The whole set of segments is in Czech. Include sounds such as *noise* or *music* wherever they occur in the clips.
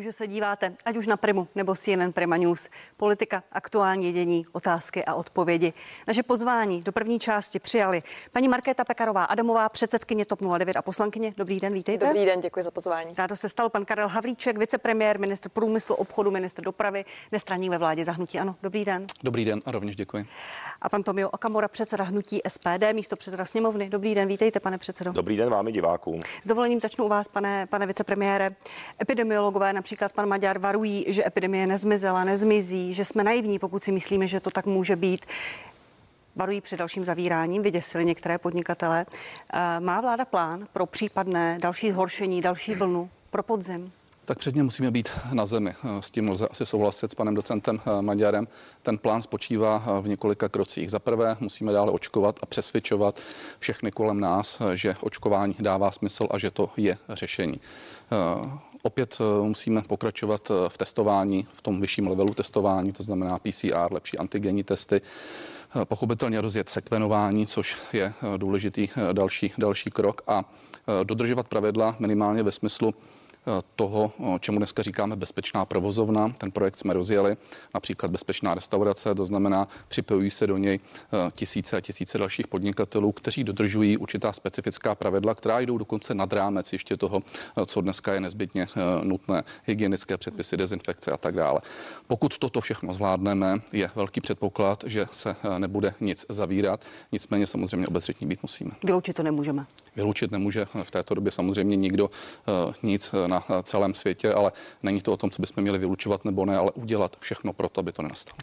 že se díváte, ať už na Primu nebo CNN Prima News. Politika, aktuální dění, otázky a odpovědi. Naše pozvání do první části přijali paní Markéta Pekarová Adamová, předsedkyně TOP 09 a poslankyně. Dobrý den, vítejte. Dobrý den, děkuji za pozvání. Rádo se stal pan Karel Havlíček, vicepremiér, ministr průmyslu, obchodu, ministr dopravy, nestraní ve vládě zahnutí. Ano, dobrý den. Dobrý den a rovněž děkuji. A pan Tomio Okamora, předseda hnutí SPD, místo předseda sněmovny. Dobrý den, vítejte, pane předsedo. Dobrý den vámi divákům. S dovolením začnu u vás, pane, pane vicepremiére. Epidemiologové, například pan Maďar, varují, že epidemie nezmizela, nezmizí, že jsme naivní, pokud si myslíme, že to tak může být varují před dalším zavíráním, vyděsili některé podnikatele. Eh, má vláda plán pro případné další zhoršení, další vlnu pro podzim? Tak předně musíme být na zemi. S tím lze asi souhlasit s panem docentem eh, Maďarem. Ten plán spočívá eh, v několika krocích. Za prvé musíme dále očkovat a přesvědčovat všechny kolem nás, že očkování dává smysl a že to je řešení. Opět musíme pokračovat v testování, v tom vyšším levelu testování, to znamená PCR, lepší antigenní testy. Eh, pochopitelně rozjet sekvenování, což je eh, důležitý eh, další, další krok a dodržovat pravidla minimálně ve smyslu toho, čemu dneska říkáme bezpečná provozovna. Ten projekt jsme rozjeli, například bezpečná restaurace, to znamená, připojují se do něj tisíce a tisíce dalších podnikatelů, kteří dodržují určitá specifická pravidla, která jdou dokonce nad rámec ještě toho, co dneska je nezbytně nutné, hygienické předpisy, dezinfekce a tak dále. Pokud toto všechno zvládneme, je velký předpoklad, že se nebude nic zavírat. Nicméně samozřejmě obezřetní být musíme. Vyloučit to nemůžeme. Vyloučit nemůže v této době samozřejmě nikdo nic na na celém světě, ale není to o tom, co bychom měli vylučovat nebo ne, ale udělat všechno pro to, aby to nenastalo.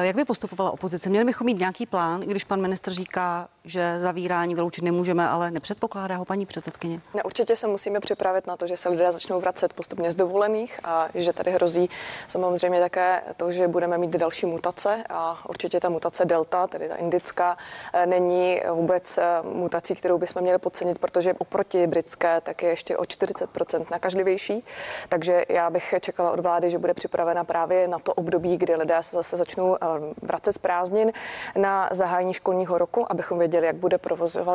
Jak by postupovala opozice? Měli bychom mít nějaký plán, když pan ministr říká, že zavírání vyloučit nemůžeme, ale nepředpokládá ho paní předsedkyně? Ne, určitě se musíme připravit na to, že se lidé začnou vracet postupně z dovolených a že tady hrozí samozřejmě také to, že budeme mít další mutace a určitě ta mutace delta, tedy ta indická, eh, není vůbec eh, mutací, kterou bychom měli podcenit, protože oproti britské tak je ještě o 40% nakažlivější. Takže já bych čekala od vlády, že bude připravena právě na to období, kdy lidé se zase začnou Eh, vracet z prázdnin na zahájení školního roku, abychom věděli, jak bude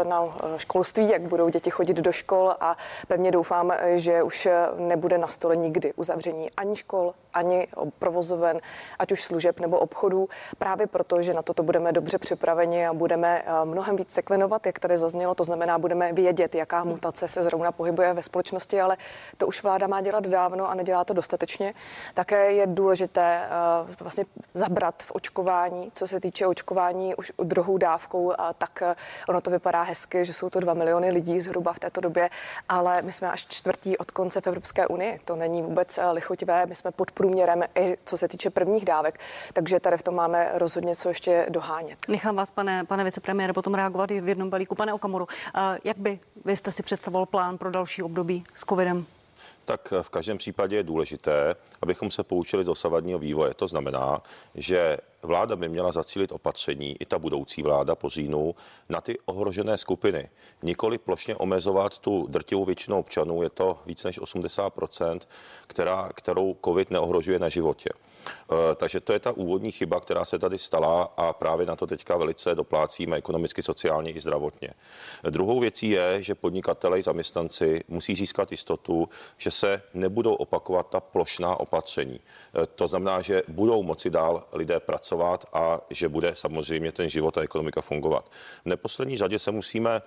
na eh, školství, jak budou děti chodit do škol a pevně doufám, že už nebude na stole nikdy uzavření ani škol, ani provozoven, ať už služeb nebo obchodů, právě proto, že na toto budeme dobře připraveni a budeme eh, mnohem víc sekvenovat, jak tady zaznělo, to znamená, budeme vědět, jaká mutace se zrovna pohybuje ve společnosti, ale to už vláda má dělat dávno a nedělá to dostatečně. Také je důležité vlastně zabrat v očkování. Co se týče očkování už druhou dávkou, tak eh, ono to vypadá hezky, že jsou to dva miliony lidí zhruba v této době, ale my jsme až čtvrtí od konce v Evropské unii. To není vůbec eh, lichotivé, my jsme pod průměrem i co se týče prvních dávek, takže tady v tom máme rozhodně co ještě dohánět. Nechám vás, pane, pane vicepremiére, potom reagovat i v jednom balíku. Pane Okamoru, eh, jak by vy jste si představoval plán pro další období s covidem? Tak v každém případě je důležité, abychom se poučili z dosavadního vývoje. To znamená, že vláda by měla zacílit opatření, i ta budoucí vláda po říjnu, na ty ohrožené skupiny. Nikoli plošně omezovat tu drtivou většinu občanů, je to víc než 80%, která, kterou COVID neohrožuje na životě. Eh, takže to je ta úvodní chyba, která se tady stala a právě na to teďka velice doplácíme ekonomicky, sociálně i zdravotně. Druhou věcí je, že podnikatelé i zaměstnanci musí získat jistotu, že se nebudou opakovat ta plošná opatření. Eh, to znamená, že budou moci dál lidé pracovat a že bude samozřejmě ten život a ekonomika fungovat. V neposlední řadě se musíme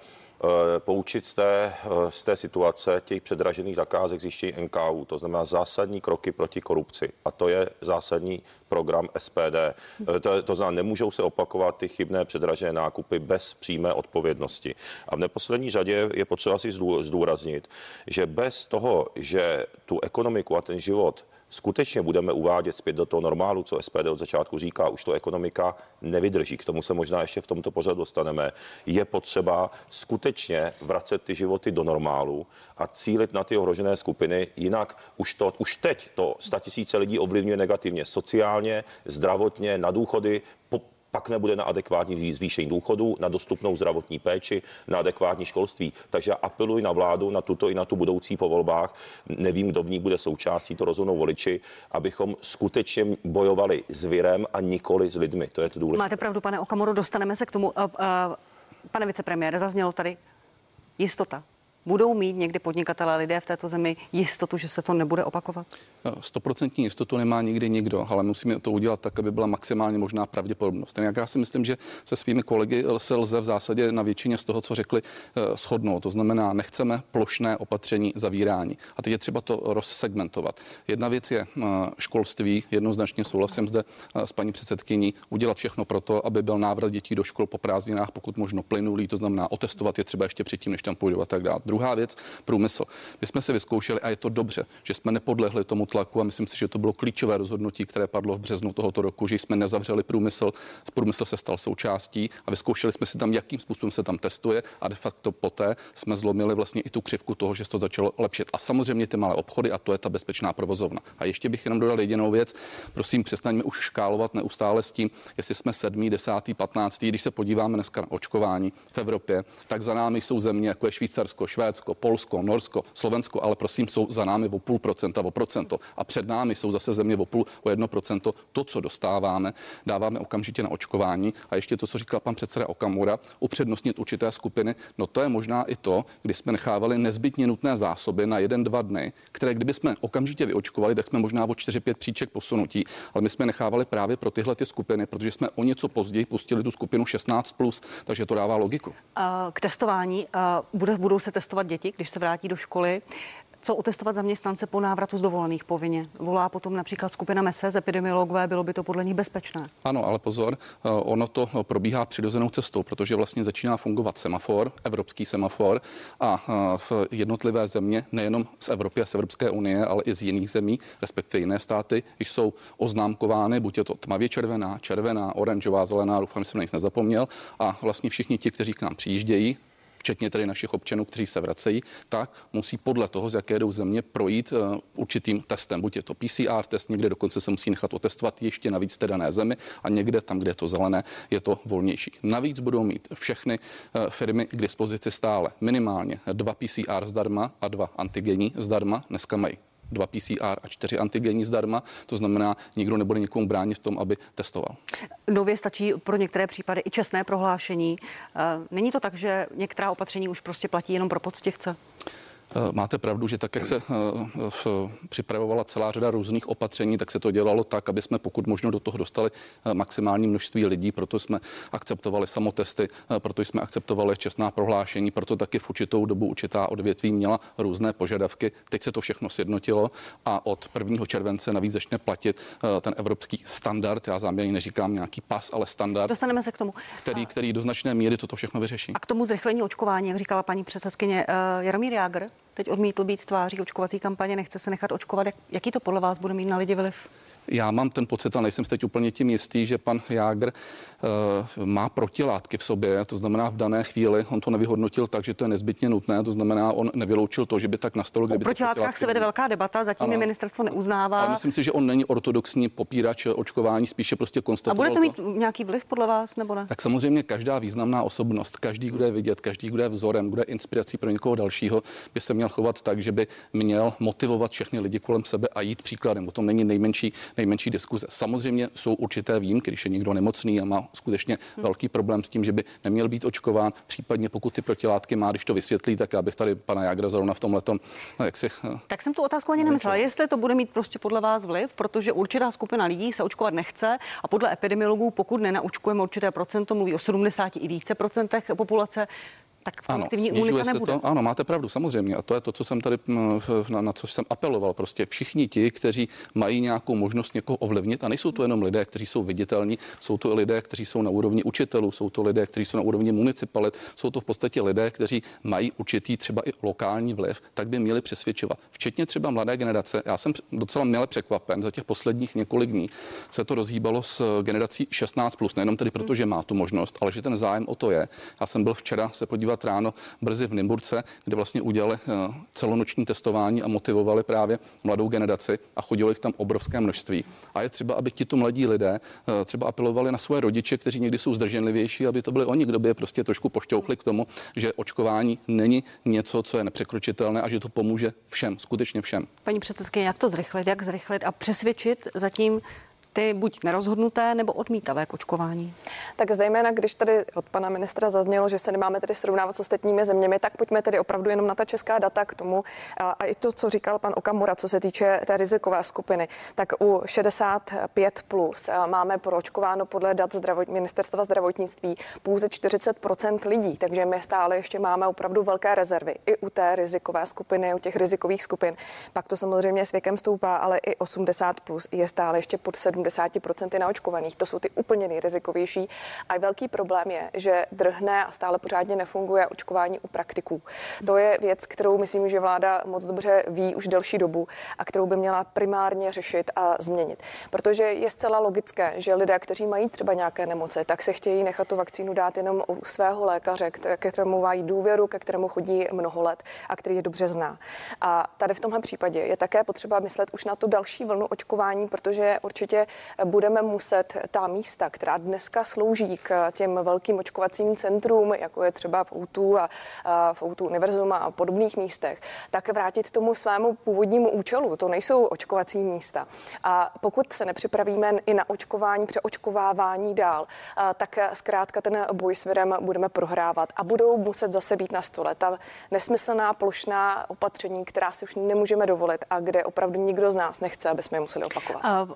poučit z té, eh, z té situace těch předražených zakázek zjištění NKU, to znamená zásadní kroky proti korupci. A to je zásadní program SPD. Eh, to, to znamená, nemůžou se opakovat ty chybné předražené nákupy bez přímé odpovědnosti. A v neposlední řadě je potřeba si zdůraznit, že bez toho, že tu ekonomiku a ten život skutečně budeme uvádět zpět do toho normálu, co SPD od začátku říká, už to ekonomika nevydrží. K tomu se možná ještě v tomto pořadu dostaneme. Je potřeba skutečně vracet ty životy do normálu a cílit na ty ohrožené skupiny, jinak už, to, už teď to 100 tisíce lidí ovlivňuje negativně sociálně, zdravotně, na důchody, po, pak nebude na adekvátní zvýšení důchodů, na dostupnou zdravotní péči, na adekvátní školství. Takže já apeluji na vládu, na tuto i na tu budoucí po volbách. Nevím, kdo v ní bude součástí, to rozhodnou voliči, abychom skutečně bojovali s virem a nikoli s lidmi. To je to důležité. Máte pravdu, pane Okamoru, dostaneme se k tomu. Uh, uh, pane vicepremiére, zaznělo tady jistota budou mít někdy podnikatelé lidé v této zemi jistotu, že se to nebude opakovat? Stoprocentní jistotu nemá nikdy nikdo, ale musíme to udělat tak, aby byla maximálně možná pravděpodobnost. Jak já si myslím, že se svými kolegy se lze v zásadě na většině z toho, co řekli, eh, shodnout. To znamená, nechceme plošné opatření zavírání. A teď je třeba to rozsegmentovat. Jedna věc je eh, školství, jednoznačně souhlasím zde s paní předsedkyní, udělat všechno pro to, aby byl návrat dětí do škol po prázdninách, pokud možno plynulý, to znamená otestovat je třeba ještě předtím, než tam půjdou a tak dále. Druhá věc, průmysl. My jsme se vyzkoušeli a je to dobře, že jsme nepodlehli tomu a myslím si, že to bylo klíčové rozhodnutí, které padlo v březnu tohoto roku, že jsme nezavřeli průmysl, průmysl se stal součástí a vyzkoušeli jsme si tam, jakým způsobem se tam testuje a de facto poté jsme zlomili vlastně i tu křivku toho, že se to začalo lepšit. A samozřejmě ty malé obchody a to je ta bezpečná provozovna. A ještě bych jenom dodal jedinou věc. Prosím, přestaňme už škálovat neustále s tím, jestli jsme 7., 10., 15. Když se podíváme dneska na očkování v Evropě, tak za námi jsou země jako je Švýcarsko, Švédsko, Polsko, Norsko, Slovensko, ale prosím, jsou za námi o půl procenta, o procento. A před námi jsou zase země o půl, o jedno procento. To, co dostáváme, dáváme okamžitě na očkování. A ještě to, co říkal pan předseda Okamura, upřednostnit určité skupiny. No to je možná i to, kdy jsme nechávali nezbytně nutné zásoby na jeden, dva dny, které kdyby jsme okamžitě vyočkovali, tak jsme možná o 4-5 příček posunutí, ale my jsme nechávali právě pro tyhle ty skupiny, protože jsme o něco později pustili tu skupinu 16+, plus, takže to dává logiku. K testování budou se testovat děti, když se vrátí do školy co otestovat zaměstnance po návratu z dovolených povinně. Volá potom například skupina MESE z epidemiologové, bylo by to podle nich bezpečné. Ano, ale pozor, eh, ono to probíhá přirozenou cestou, protože vlastně začíná fungovat semafor, evropský semafor a eh, v jednotlivé země, nejenom z Evropy a z Evropské unie, ale i z jiných zemí, respektive jiné státy, jsou oznámkovány, buď je to tmavě červená, červená, oranžová, zelená, doufám, že jsem na nic nezapomněl. A vlastně všichni ti, kteří k nám přijíždějí, včetně tedy našich občanů, kteří se vracejí, tak musí podle toho, z jaké jdou země, projít uh, určitým testem. Buď je to PCR test, někde dokonce se musí nechat otestovat ještě navíc té dané zemi a někde tam, kde je to zelené, je to volnější. Navíc budou mít všechny uh, firmy k dispozici stále minimálně dva PCR zdarma a dva antigenní zdarma. Dneska mají dva PCR a čtyři antigenní zdarma. To znamená, nikdo nebude nikomu bránit v tom, aby testoval. Nově stačí pro některé případy i čestné prohlášení. Eh, není to tak, že některá opatření už prostě platí jenom pro poctivce? Eh, máte pravdu, že tak, jak se eh, připravovala celá řada různých opatření, tak se to dělalo tak, aby jsme pokud možno do toho dostali eh, maximální množství lidí, proto jsme akceptovali samotesty, proto jsme akceptovali čestná prohlášení, proto taky v určitou dobu určitá odvětví měla různé požadavky. Teď se to všechno sjednotilo a od 1. července navíc začne platit ten evropský standard. Já záměrně neříkám nějaký pas, ale standard. Dostaneme se k tomu. Který, který do značné míry toto všechno vyřeší. A k tomu zrychlení očkování, jak říkala paní předsedkyně Jaromír Jágr, teď odmítl být tváří očkovací kampaně, nechce se nechat očkovat. Jak, jaký to podle vás bude mít na lidi vliv? Já mám ten pocit, ale nejsem teď úplně tím jistý, že pan Jágr uh, má protilátky v sobě, to znamená v dané chvíli on to nevyhodnotil tak, že to je nezbytně nutné, to znamená, on nevyloučil to, že by tak nastalo. Kdyby o protilátkách se vede velká debata, zatím ano. je ministerstvo neuznává. Ale myslím si, že on není ortodoxní popírač očkování, spíše prostě konstatoval. A bude to mít to. nějaký vliv podle vás nebo ne? Tak samozřejmě každá významná osobnost, každý, kdo je vidět, každý, kdo je vzorem, kdo je inspirací pro někoho dalšího, by se měl chovat tak, že by měl motivovat všechny lidi kolem sebe a jít příkladem. O tom není nejmenší nejmenší diskuze. Samozřejmě jsou určité výjimky, když je někdo nemocný a má skutečně hmm. velký problém s tím, že by neměl být očkován, případně pokud ty protilátky má, když to vysvětlí, tak já bych tady pana Jagra zrovna v tomhle tom, no, jak si. Eh, tak jsem tu otázku ani nemyslela, jestli to bude mít prostě podle vás vliv, protože určitá skupina lidí se očkovat nechce a podle epidemiologů, pokud nenaočkujeme určité procento, mluví o 70 i více procentech populace, tak kolektivní ano, imunita nebude. To, ano, máte pravdu, samozřejmě. A to je to, co jsem tady, na, na co jsem apeloval. Prostě všichni ti, kteří mají nějakou možnost někoho ovlivnit, a nejsou to jenom lidé, kteří jsou viditelní, jsou to lidé, kteří jsou na úrovni učitelů, jsou to lidé, kteří jsou na úrovni municipalit, jsou to v podstatě lidé, kteří mají určitý třeba i lokální vliv, tak by měli přesvědčovat. Včetně třeba mladé generace. Já jsem docela měle překvapen, za těch posledních několik dní se to rozhýbalo s generací 16+, nejenom tedy proto, že má tu možnost, ale že ten zájem o to je. Já jsem byl včera se podívat podívat ráno brzy v Nymburce, kde vlastně udělali eh, celonoční testování a motivovali právě mladou generaci a chodilo jich tam obrovské množství. A je třeba, aby tito mladí lidé eh, třeba apelovali na své rodiče, kteří někdy jsou zdrženlivější, aby to byli oni, kdo by je prostě trošku pošťouchli k tomu, že očkování není něco, co je nepřekročitelné a že to pomůže všem, skutečně všem. Paní předsedkyně, jak to zrychlit, jak zrychlit a přesvědčit zatím ty buď nerozhodnuté nebo odmítavé k očkování? Tak zejména, když tady od pana ministra zaznělo, že se nemáme tedy srovnávat s ostatními zeměmi, tak pojďme tedy opravdu jenom na ta česká data k tomu. A, a i to, co říkal pan Okamura, co se týče té rizikové skupiny, tak u 65 plus máme proočkováno podle dat zdravot, ministerstva zdravotnictví pouze 40% lidí, takže my stále ještě máme opravdu velké rezervy i u té rizikové skupiny, u těch rizikových skupin. Pak to samozřejmě s věkem stoupá, ale i 80 plus je stále ještě pod 70% naočkovaných. To jsou ty úplně nejrizikovější. A velký problém je, že drhne a stále pořádně nefunguje očkování u praktiků. To je věc, kterou myslím, že vláda moc dobře ví už delší dobu a kterou by měla primárně řešit a změnit. Protože je zcela logické, že lidé, kteří mají třeba nějaké nemoce, tak se chtějí nechat tu vakcínu dát jenom u svého lékaře, ke kterému mají důvěru, ke kterému chodí mnoho let a který je dobře zná. A tady v tomhle případě je také potřeba myslet už na tu další vlnu očkování, protože určitě budeme muset ta místa, která dneska slouží k těm velkým očkovacím centrům, jako je třeba v Outu a, a v Outu Univerzum a podobných místech, tak vrátit tomu svému původnímu účelu. To nejsou očkovací místa. A pokud se nepřipravíme i na očkování, přeočkovávání dál, a, tak zkrátka ten boj s virem budeme prohrávat a budou muset zase být na stole. Ta nesmyslná plošná opatření, která si už nemůžeme dovolit a kde opravdu nikdo z nás nechce, aby jsme je museli opakovat. Uh,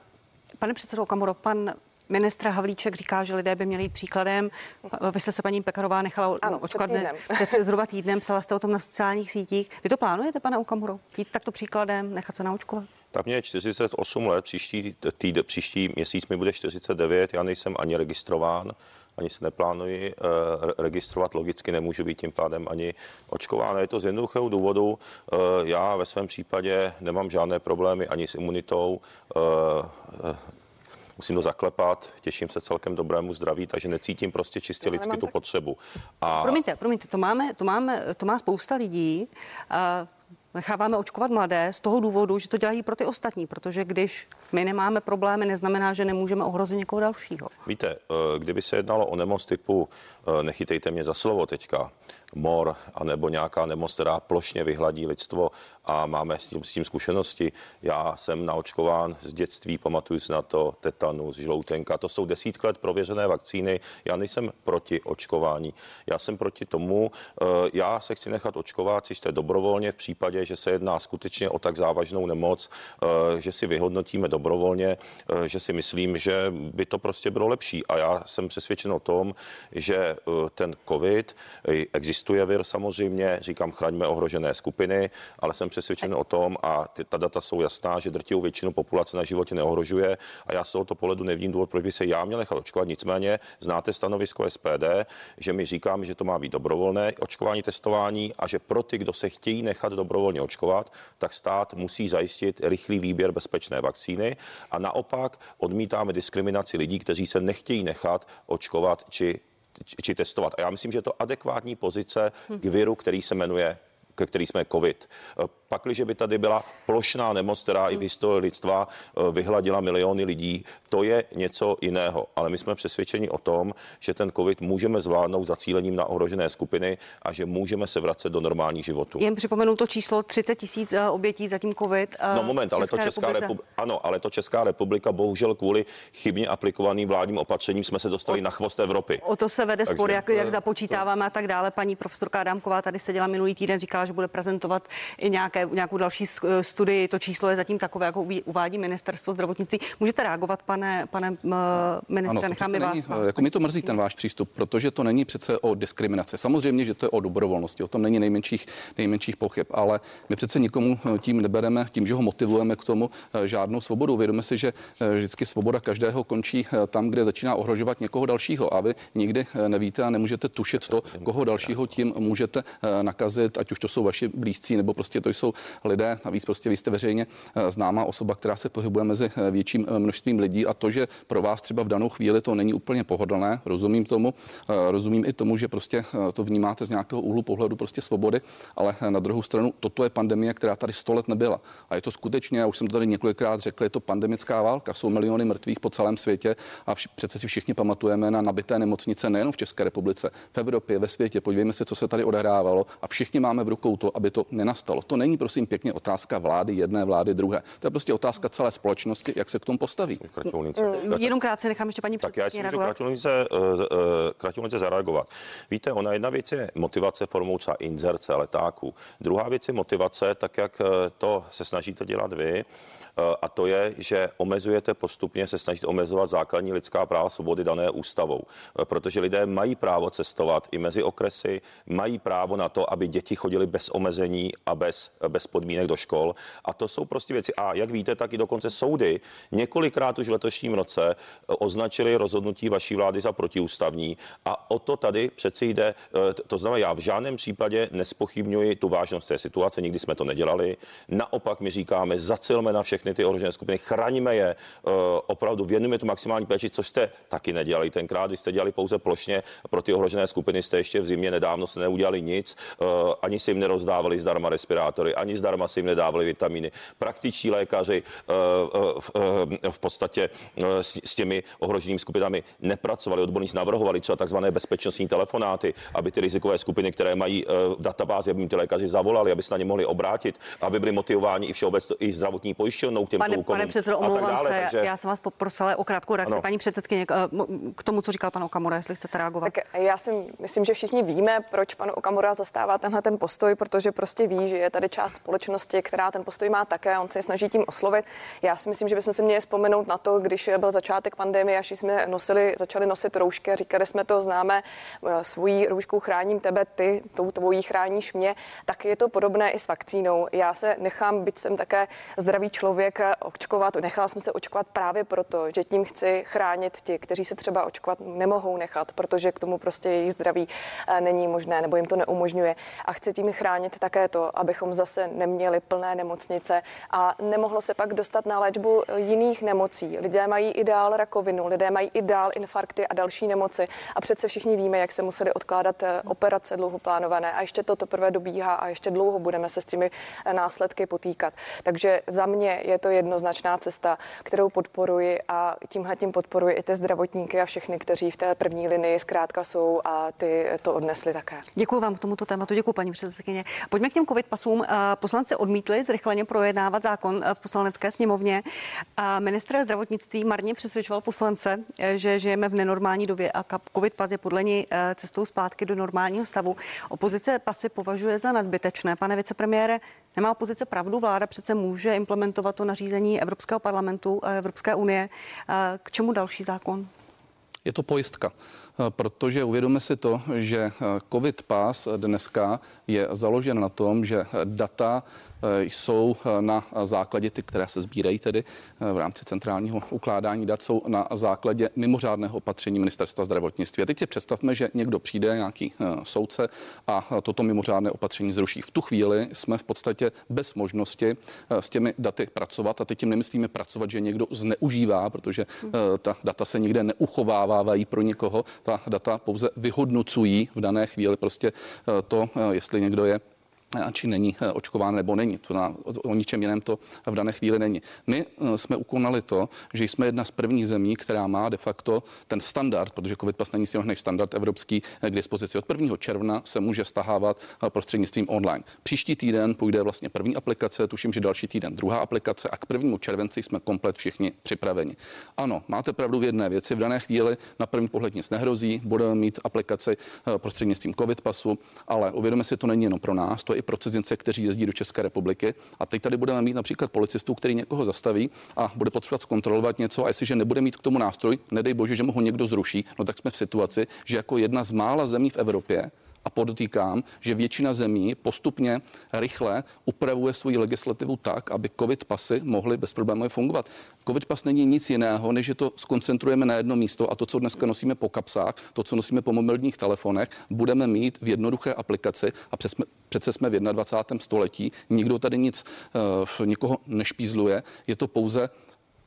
pane předsedo Kamuro, pan Ministr Havlíček říká, že lidé by měli jít příkladem. Vy jste se paní Pekarová nechala ano, očkovat týdnem. před zhruba týdnem, psala jste o tom na sociálních sítích. Vy to plánujete, pane Okamuro, jít takto příkladem, nechat se naočkovat? Tak mě je 48 let, příští, týd, příští měsíc mi bude 49, já nejsem ani registrován, ani se neplánuji uh, registrovat, logicky nemůžu být tím pádem ani očkován. Je to z jednoduchého důvodu, uh, já ve svém případě nemám žádné problémy ani s imunitou, uh, musím to zaklepat, těším se celkem dobrému zdraví, takže necítím prostě čistě no, lidsky tu tak... potřebu. A... Promiňte, promiňte, to máme, to máme, to má spousta lidí. Uh necháváme očkovat mladé z toho důvodu, že to dělají pro ty ostatní, protože když my nemáme problémy, neznamená, že nemůžeme ohrozit někoho dalšího. Víte, eh, kdyby se jednalo o nemoc typu, eh, nechytejte mě za slovo teďka, mor, anebo nějaká nemoc, která plošně vyhladí lidstvo a máme s tím, s tím zkušenosti. Já jsem naočkován z dětství, pamatuju si na to, tetanus, žloutenka, to jsou desítky let prověřené vakcíny. Já nejsem proti očkování. Já jsem proti tomu, eh, já se chci nechat očkovat, si jste dobrovolně v případě, že se jedná skutečně o tak závažnou nemoc, eh, že si vyhodnotíme dobrovolně, eh, že si myslím, že by to prostě bylo lepší. A já jsem přesvědčen o tom, že ten COVID existuje existuje vir samozřejmě, říkám, chraňme ohrožené skupiny, ale jsem přesvědčen o tom, a ty, ta data jsou jasná, že drtivou většinu populace na životě neohrožuje a já z tohoto pohledu nevím důvod, proč by se já měl nechat očkovat. Nicméně znáte stanovisko SPD, že my říkáme, že to má být dobrovolné očkování, testování a že pro ty, kdo se chtějí nechat dobrovolně očkovat, tak stát musí zajistit rychlý výběr bezpečné vakcíny a naopak odmítáme diskriminaci lidí, kteří se nechtějí nechat očkovat či či testovat. A já myslím, že je to adekvátní pozice k viru, který se jmenuje ke který jsme COVID. Pakliže by tady byla plošná nemoc, která i v historii lidstva eh, vyhladila miliony lidí, to je něco jiného. Ale my jsme přesvědčeni o tom, že ten COVID můžeme zvládnout zacílením na ohrožené skupiny a že můžeme se vracet do normálních životů. Jen připomenu to číslo 30 tisíc eh, obětí zatím COVID. Eh, no moment, ale to Česká republika, ano, ale to Česká republika bohužel kvůli chybně aplikovaným vládním opatřením jsme se dostali o, na chvost Evropy. O to se vede spor, jak, jak započítáváme a tak dále. Paní profesorka Adámková tady seděla minulý týden, říkala, že bude prezentovat i nějaké, nějakou další studii. To číslo je zatím takové, jako uvádí ministerstvo zdravotnictví. Můžete reagovat, pane, pane ministře, necháme vás, není, vás. Jako mi to mrzí ten váš přístup, protože to není přece o diskriminaci. Samozřejmě, že to je o dobrovolnosti, o tom není nejmenších, nejmenších pochyb, ale my přece nikomu eh, tím nebereme, tím, že ho motivujeme k tomu eh, žádnou svobodu. Vědome si, že eh, vždycky svoboda každého končí tam, kde začíná ohrožovat někoho dalšího. A vy nikdy nevíte a nemůžete tušit to, koho dalšího tím můžete nakazit, ať už to jsou vaši blízcí, nebo prostě to jsou lidé. Navíc prostě vy jste veřejně eh, známá osoba, která se pohybuje mezi eh, větším eh, množstvím lidí a to, že pro vás třeba v danou chvíli to není úplně pohodlné, rozumím tomu, rozumím i tomu, že prostě to vnímáte z nějakého úhlu pohledu prostě svobody, ale na druhou stranu toto je pandemie, která tady 100 let nebyla. A je to skutečně, já už jsem to tady několikrát řekl, je to pandemická válka, jsou miliony mrtvých po celém světě a vš- přece si všichni pamatujeme na nabité nemocnice nejen v České republice, v Evropě, ve světě. Podívejme se, co se tady odehrávalo a všichni máme v rukou rukou to, aby to nenastalo. To není prosím pěkně otázka vlády jedné, vlády druhé. To je prostě otázka celé společnosti, jak se k tomu postaví. Mm, jenom krátce nechám ještě paní Tak já si můžu kratěvnice zareagovat. Víte, ona jedna věc je motivace formou třeba inzerce letáků. Druhá věc je motivace, tak jak to se snažíte dělat vy, Eh, a to je, že omezujete postupně, se snažit omezovat základní lidská práva svobody dané ústavou, eh, protože lidé mají právo cestovat i mezi okresy, mají právo na to, aby děti chodili bez omezení a bez, bez podmínek do škol. A to jsou prostě věci. A jak víte, tak i dokonce soudy několikrát už v letošním roce eh, označili rozhodnutí vaší vlády za protiústavní. A o to tady přeci jde. To znamená, já v žádném případě nespochybňuji tu vážnost té situace, nikdy jsme to nedělali. Naopak my říkáme, zacilme na všechny všechny ty ohrožené skupiny, chraňme je, eh, opravdu věnujeme tu maximální péči, což jste taky nedělali tenkrát, když jste dělali pouze plošně pro ty ohrožené skupiny, jste ještě v zimě nedávno se neudělali nic, eh, ani si jim nerozdávali zdarma respirátory, ani zdarma si jim nedávali vitamíny. Praktičtí lékaři eh, v podstatě s těmi ohroženými skupinami nepracovali, odborníci navrhovali třeba takzvané bezpečnostní telefonáty, aby ty rizikové skupiny, které mají databázi, aby jim ty lékaři zavolali, aby se na ně mohli obrátit, aby byli motivováni i všeobecně i zdravotní pojišťovny těmto pane, úkonům. Pane předsedo, omlouvám dále, se, takže... já jsem vás poprosila o krátkou reakci. Ano. Paní předsedkyně, k tomu, co říkal pan Okamura, jestli chcete reagovat. Tak já si myslím, že všichni víme, proč pan Okamura zastává tenhle ten postoj, protože prostě ví, že je tady část společnosti, která ten postoj má také, on se snaží tím oslovit. Já si myslím, že bychom si měli vzpomenout na to, když byl začátek pandemie, až jsme nosili, začali nosit roušky a říkali jsme to, známe, eh, svojí rouškou chráním tebe, ty, tou tvojí chráníš mě, tak je to podobné i s vakcínou. Já se nechám, byť jsem také zdravý člověk, člověka očkovat. Nechala jsem se očkovat právě proto, že tím chci chránit ti, kteří se třeba očkovat nemohou nechat, protože k tomu prostě jejich zdraví eh, není možné nebo jim to neumožňuje. A chci tím chránit také to, abychom zase neměli plné nemocnice a nemohlo se pak dostat na léčbu jiných nemocí. Lidé mají i dál rakovinu, lidé mají i dál infarkty a další nemoci. A přece všichni víme, jak se museli odkládat eh, operace dlouho plánované. A ještě to teprve dobíhá a ještě dlouho budeme se s těmi eh, následky potýkat. Takže za mě je to jednoznačná cesta, kterou podporuji a tímhle tím podporuji i ty zdravotníky a všechny, kteří v té první linii zkrátka jsou a ty to odnesli také. Děkuji vám k tomuto tématu, děkuji paní předsedkyně. Pojďme k těm covid pasům. Eh, poslanci odmítli zrychleně projednávat zákon eh, v poslanecké sněmovně. Ministr zdravotnictví marně přesvědčoval poslance, eh, že žijeme v nenormální době a covid pas je podle něj cestou zpátky do normálního stavu. Opozice pasy považuje za nadbytečné. Pane vicepremiére, nemá opozice pravdu? Vláda přece může implementovat to nařízení Evropského parlamentu a Evropské unie. K čemu další zákon? Je to pojistka, protože uvědomíme si to, že COVID pas dneska je založen na tom, že data Eh, jsou eh, na základě ty, které se sbírají tedy eh, v rámci centrálního ukládání dat, jsou na základě mimořádného opatření ministerstva zdravotnictví. A teď si představme, že někdo přijde, nějaký soudce a toto mimořádné opatření zruší. V tu chvíli jsme v podstatě bez možnosti s těmi daty pracovat. A teď tím nemyslíme pracovat, že někdo zneužívá, protože ta data se nikde neuchovávají pro někoho. Ta data pouze vyhodnocují v dané chvíli prostě to, jestli někdo je či není eh, očkován nebo není. To na, o ničem jiném to v dané chvíli není. My eh, jsme ukonali to, že jsme jedna z prvních zemí, která má de facto ten standard, protože COVID pas není si než standard evropský eh, k dispozici. Od 1. června se může stahávat prostřednictvím online. Příští týden půjde vlastně první aplikace, tuším, že další týden druhá aplikace a k 1. červenci jsme komplet všichni připraveni. Ano, máte pravdu v jedné věci. V dané chvíli na první pohled nic nehrozí, budeme mít aplikaci prostřednictvím COVID pasu, ale uvědomíme si, to není jenom pro nás, to je i pro cizince, kteří jezdí do České republiky. A teď tady budeme mít například policistu, který někoho zastaví a bude potřebovat zkontrolovat něco. A jestliže nebude mít k tomu nástroj, nedej bože, že mu ho někdo zruší, no tak jsme v situaci, že jako jedna z mála zemí v Evropě a podotýkám, že většina zemí postupně rychle upravuje svoji legislativu tak, aby covid pasy mohly bezproblémově fungovat. Covid pas není nic jiného, než že to skoncentrujeme na jedno místo a to, co dneska nosíme po kapsách, to, co nosíme po mobilních telefonech, budeme mít v jednoduché aplikaci a přesme, přece jsme v 21. století, nikdo tady nic, uh, nikoho nešpízluje, je to pouze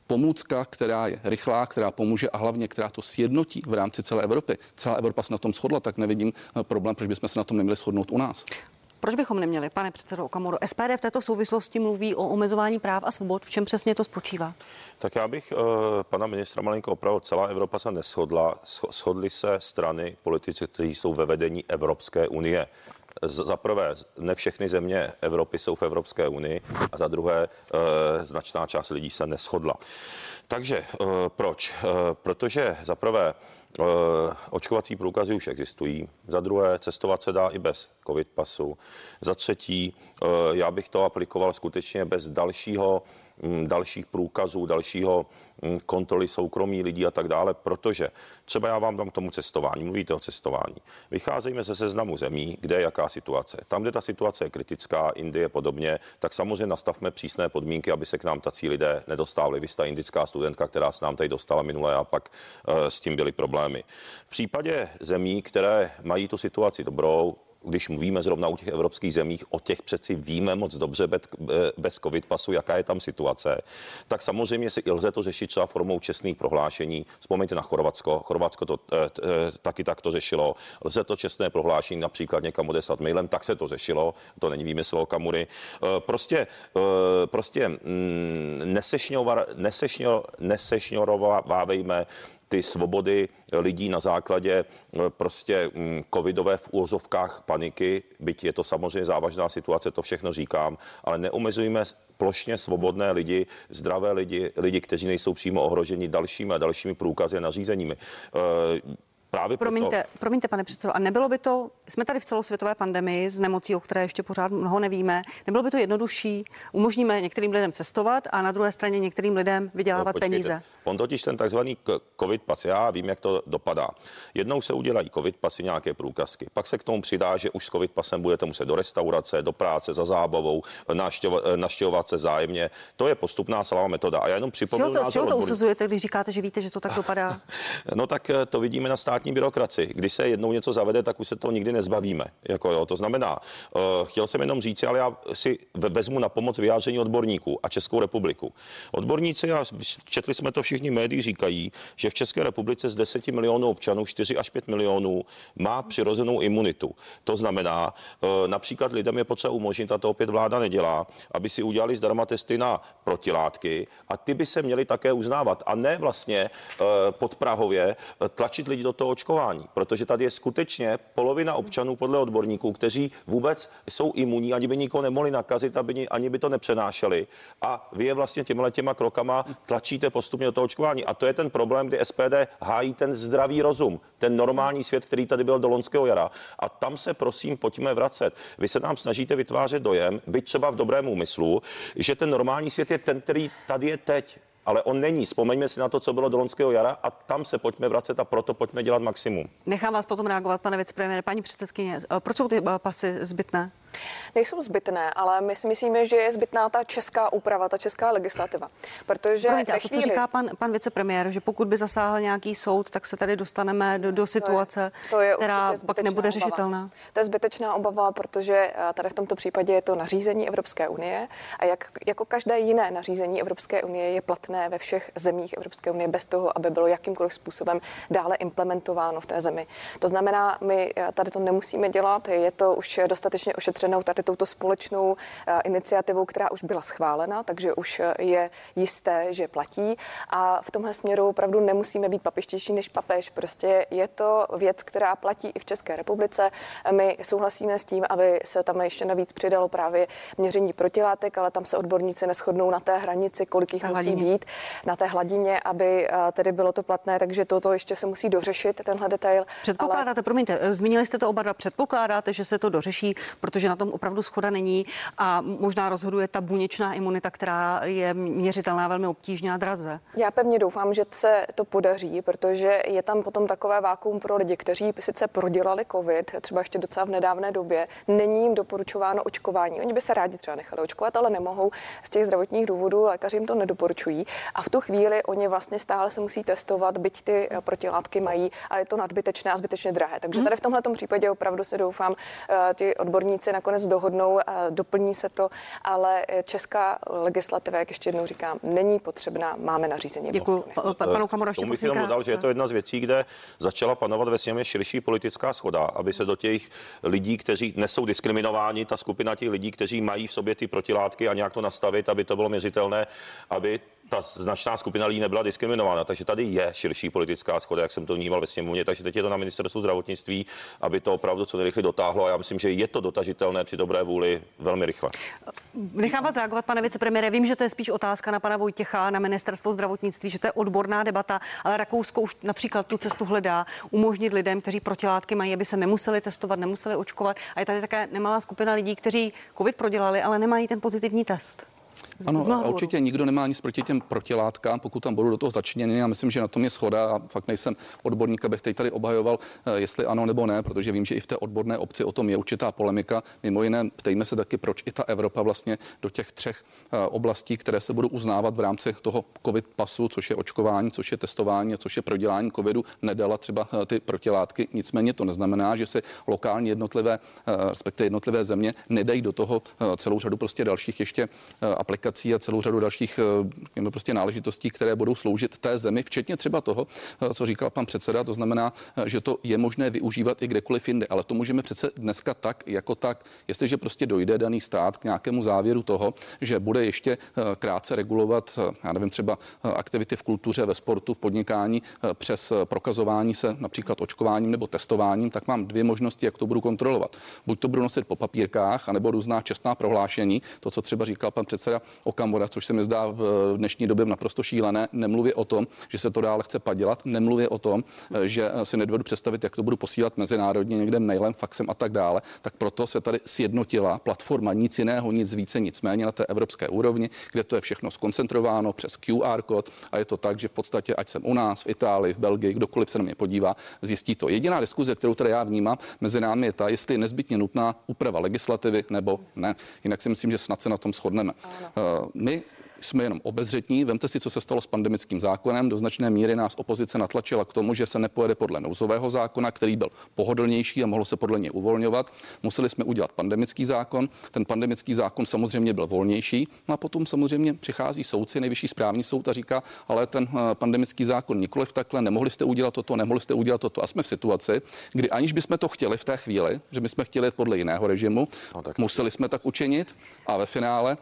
pomůcka, která je rychlá, která pomůže a hlavně, která to sjednotí v rámci celé Evropy. Celá Evropa se na tom shodla, tak nevidím eh, problém, proč bychom se na tom neměli shodnout u nás. Proč bychom neměli, pane předsedo Okamoro? SPD v této souvislosti mluví o omezování práv a svobod. V čem přesně to spočívá? Tak já bych uh, pana ministra malinko opravil. Celá Evropa se neschodla. Shodly se strany, politici, kteří jsou ve vedení Evropské unie. Za prvé, ne všechny země Evropy jsou v Evropské unii a za druhé, značná část lidí se neschodla. Takže proč? Protože za prvé, Očkovací průkazy už existují. Za druhé, cestovat se dá i bez covid pasu. Za třetí, já bych to aplikoval skutečně bez dalšího dalších průkazů, dalšího mm, kontroly soukromí lidí a tak dále, protože třeba já vám dám k tomu cestování, mluvíte o cestování. Vycházejme ze seznamu zemí, kde je jaká situace. Tam, kde ta situace je kritická, Indie podobně, tak samozřejmě nastavme přísné podmínky, aby se k nám tací lidé nedostávali. Vy jste indická studentka, která se nám tady dostala minule a pak uh, s tím byly problémy. V případě zemí, které mají tu situaci dobrou, když mluvíme zrovna u těch evropských zemích, o těch přeci víme moc dobře bez, covid pasu, jaká je tam situace, tak samozřejmě si lze to řešit třeba formou čestných prohlášení. Vzpomeňte na Chorvatsko. Chorvatsko to e, e, taky tak to řešilo. Lze to čestné prohlášení například někam odeslat mailem, tak se to řešilo. To není výmysl o Kamury. E, prostě, prostě mm, nesešňorovávejme ty svobody lidí na základě eh, prostě mm, covidové v úvozovkách paniky, byť je to samozřejmě závažná situace, to všechno říkám, ale neomezujme plošně svobodné lidi, zdravé lidi, lidi, kteří nejsou přímo ohroženi dalšími a dalšími průkazy a nařízeními. Právě promiňte, proto... promiňte, pane předsedo, a nebylo by to, jsme tady v celosvětové pandemii s nemocí, o které ještě pořád mnoho nevíme, nebylo by to jednodušší, umožníme některým lidem cestovat a na druhé straně některým lidem vydělávat no, peníze. On totiž ten takzvaný covid pas, já vím, jak to dopadá. Jednou se udělají covid pasy, nějaké průkazky, pak se k tomu přidá, že už s covid pasem budete muset do restaurace, do práce, za zábavou, naštěvovat se zájemně. To je postupná salá metoda. A já jenom připomínám. Z čeho to, to usuzujete, když říkáte, že víte, že to tak dopadá? *laughs* no tak eh, to vidíme na státní byrokraci. Když se jednou něco zavede, tak už se to nikdy nezbavíme. Jako jo, to znamená, uh, chtěl jsem jenom říct, ale já si vezmu na pomoc vyjádření odborníků a Českou republiku. Odborníci, a četli jsme to všichni médií, říkají, že v České republice z 10 milionů občanů 4 až 5 milionů má přirozenou imunitu. To znamená, uh, například lidem je potřeba umožnit, a to opět vláda nedělá, aby si udělali zdarma testy na protilátky a ty by se měly také uznávat a ne vlastně uh, podprahově tlačit lidi do toho očkování, protože tady je skutečně polovina občanů podle odborníků, kteří vůbec jsou imunní, ani by nikoho nemohli nakazit, aby, ani by to nepřenášeli. A vy je vlastně těmhle těma krokama tlačíte postupně do toho očkování. A to je ten problém, kdy SPD hájí ten zdravý rozum, ten normální svět, který tady byl do loňského jara. A tam se prosím pojďme vracet. Vy se nám snažíte vytvářet dojem, byť třeba v dobrém úmyslu, že ten normální svět je ten, který tady je teď ale on není. Vzpomeňme si na to, co bylo do loňského jara a tam se pojďme vracet a proto pojďme dělat maximum. Nechám vás potom reagovat, pane vicepremiére. Paní předsedkyně, proč jsou ty eh, pasy zbytné? Nejsou zbytné, ale my si myslíme, že je zbytná ta česká úprava, ta česká legislativa. Protože Promiňte, to, chvíli... co říká pan, pan vicepremiér, že pokud by zasáhl nějaký soud, tak se tady dostaneme do, do situace, to je, to je která pak nebude obava. řešitelná. To je zbytečná obava, protože eh, tady v tomto případě je to nařízení Evropské unie a jak, jako každé jiné nařízení Evropské unie je platné ve všech zemích Evropské unie bez toho, aby bylo jakýmkoliv způsobem dále implementováno v té zemi. To znamená, my eh, tady to nemusíme dělat, je to už dostatečně ošetřené opatřenou tady touto společnou eh, iniciativou, která už byla schválena, takže už eh, je jisté, že platí. A v tomhle směru opravdu nemusíme být papištější než papež. Prostě je to věc, která platí i v České republice. My souhlasíme s tím, aby se tam ještě navíc přidalo právě měření protilátek, ale tam se odborníci neschodnou na té hranici, kolik jich musí být, na té hladině, aby eh, tedy bylo to platné. Takže toto ještě se musí dořešit, tenhle detail. Předpokládáte, ale... promiňte, zmínili jste to oba dva, předpokládáte, že se to dořeší, protože na tom opravdu schoda není a možná rozhoduje ta buněčná imunita, která je měřitelná velmi obtížně a draze. Já pevně doufám, že se to podaří, protože je tam potom takové vákuum pro lidi, kteří sice prodělali COVID, třeba ještě docela v nedávné době, není jim doporučováno očkování. Oni by se rádi třeba nechali očkovat, ale nemohou z těch zdravotních důvodů, lékaři jim to nedoporučují. A v tu chvíli oni vlastně stále se musí testovat, byť ty protilátky mají a je to nadbytečné a zbytečně drahé. Takže mhm. tady v tomhle případě opravdu se doufám, eh, ti odborníci nakonec dohodnou a doplní se to, ale česká legislativa, jak ještě jednou říkám, není potřebná, máme nařízení. Děkuji. Panu Kamora, ještě bych jenom dodal, že je to jedna z věcí, kde začala panovat ve sněmě širší politická schoda, aby se do těch lidí, kteří nesou diskriminováni, ta skupina těch lidí, kteří mají v sobě ty protilátky a nějak to nastavit, aby to bylo měřitelné, aby ta značná skupina lidí nebyla diskriminována. Takže tady je širší politická schoda, jak jsem to vnímal ve sněmovně. Takže teď je to na ministerstvu zdravotnictví, aby to opravdu co nejrychleji dotáhlo. A já myslím, že je to dotažitelné při dobré vůli velmi rychle. Nechám vás reagovat, pane vicepremiére. Vím, že to je spíš otázka na pana Vojtěcha, na ministerstvo zdravotnictví, že to je odborná debata, ale Rakousko už například tu cestu hledá, umožnit lidem, kteří protilátky mají, aby se nemuseli testovat, nemuseli očkovat. A je tady také nemalá skupina lidí, kteří COVID prodělali, ale nemají ten pozitivní test. Ano, a určitě nikdo nemá nic proti těm protilátkám, pokud tam budou do toho začíněny. Já myslím, že na tom je schoda a fakt nejsem odborník, abych teď tady obhajoval, eh, jestli ano nebo ne, protože vím, že i v té odborné obci o tom je určitá polemika. Mimo jiné, ptejme se taky, proč i ta Evropa vlastně do těch třech eh, oblastí, které se budou uznávat v rámci toho COVID pasu, což je očkování, což je testování a což je prodělání COVIDu, nedala třeba eh, ty protilátky. Nicméně to neznamená, že se lokální jednotlivé, respektive jednotlivé země nedají do toho celou řadu prostě dalších ještě aplikací a celou řadu dalších eh, prostě náležitostí, které budou sloužit té zemi, včetně třeba toho, eh, co říkal pan předseda, to znamená, eh, že to je možné využívat i kdekoliv jinde, ale to můžeme přece dneska tak, jako tak, jestliže prostě dojde daný stát k nějakému závěru toho, že bude ještě krátce regulovat, já nevím, třeba aktivity v kultuře, ve sportu, v podnikání přes prokazování se například očkováním nebo testováním, tak mám dvě možnosti, jak to budu kontrolovat. Buď to budu nosit po papírkách, anebo různá čestná prohlášení, to, co třeba říkal pan předseda Okamura, což se mi zdá v dnešní době naprosto šílené. Nemluvě o tom, že se to dále chce padělat, nemluvě o tom, že si nedovedu představit, jak to budu posílat mezinárodně někde mailem, faxem a tak dále. Tak proto se tady sjednotila platforma, nic jiného, nic více, nicméně na té evropské úrovni, kde to je všechno skoncentrováno přes QR kód a je to tak, že v podstatě, ať jsem u nás, v Itálii, v Belgii, kdokoliv se na mě podívá, zjistí to. Jediná diskuze, kterou tady já vnímám mezi námi, je ta, jestli je nezbytně nutná úprava legislativy nebo ne. Jinak si myslím, že snad se na tom shodneme. Ano my jsme jenom obezřetní. Vemte si, co se stalo s pandemickým zákonem. Do značné míry nás opozice natlačila k tomu, že se nepojede podle nouzového zákona, který byl pohodlnější a mohlo se podle něj uvolňovat. Museli jsme udělat pandemický zákon. Ten pandemický zákon samozřejmě byl volnější. No a potom samozřejmě přichází soudci, nejvyšší správní soud a říká, ale ten eh, pandemický zákon nikoliv takhle, nemohli jste udělat toto, nemohli jste udělat toto. A jsme v situaci, kdy aniž bychom to chtěli v té chvíli, že bychom chtěli podle jiného režimu, no, tak museli jsme tak učinit a ve finále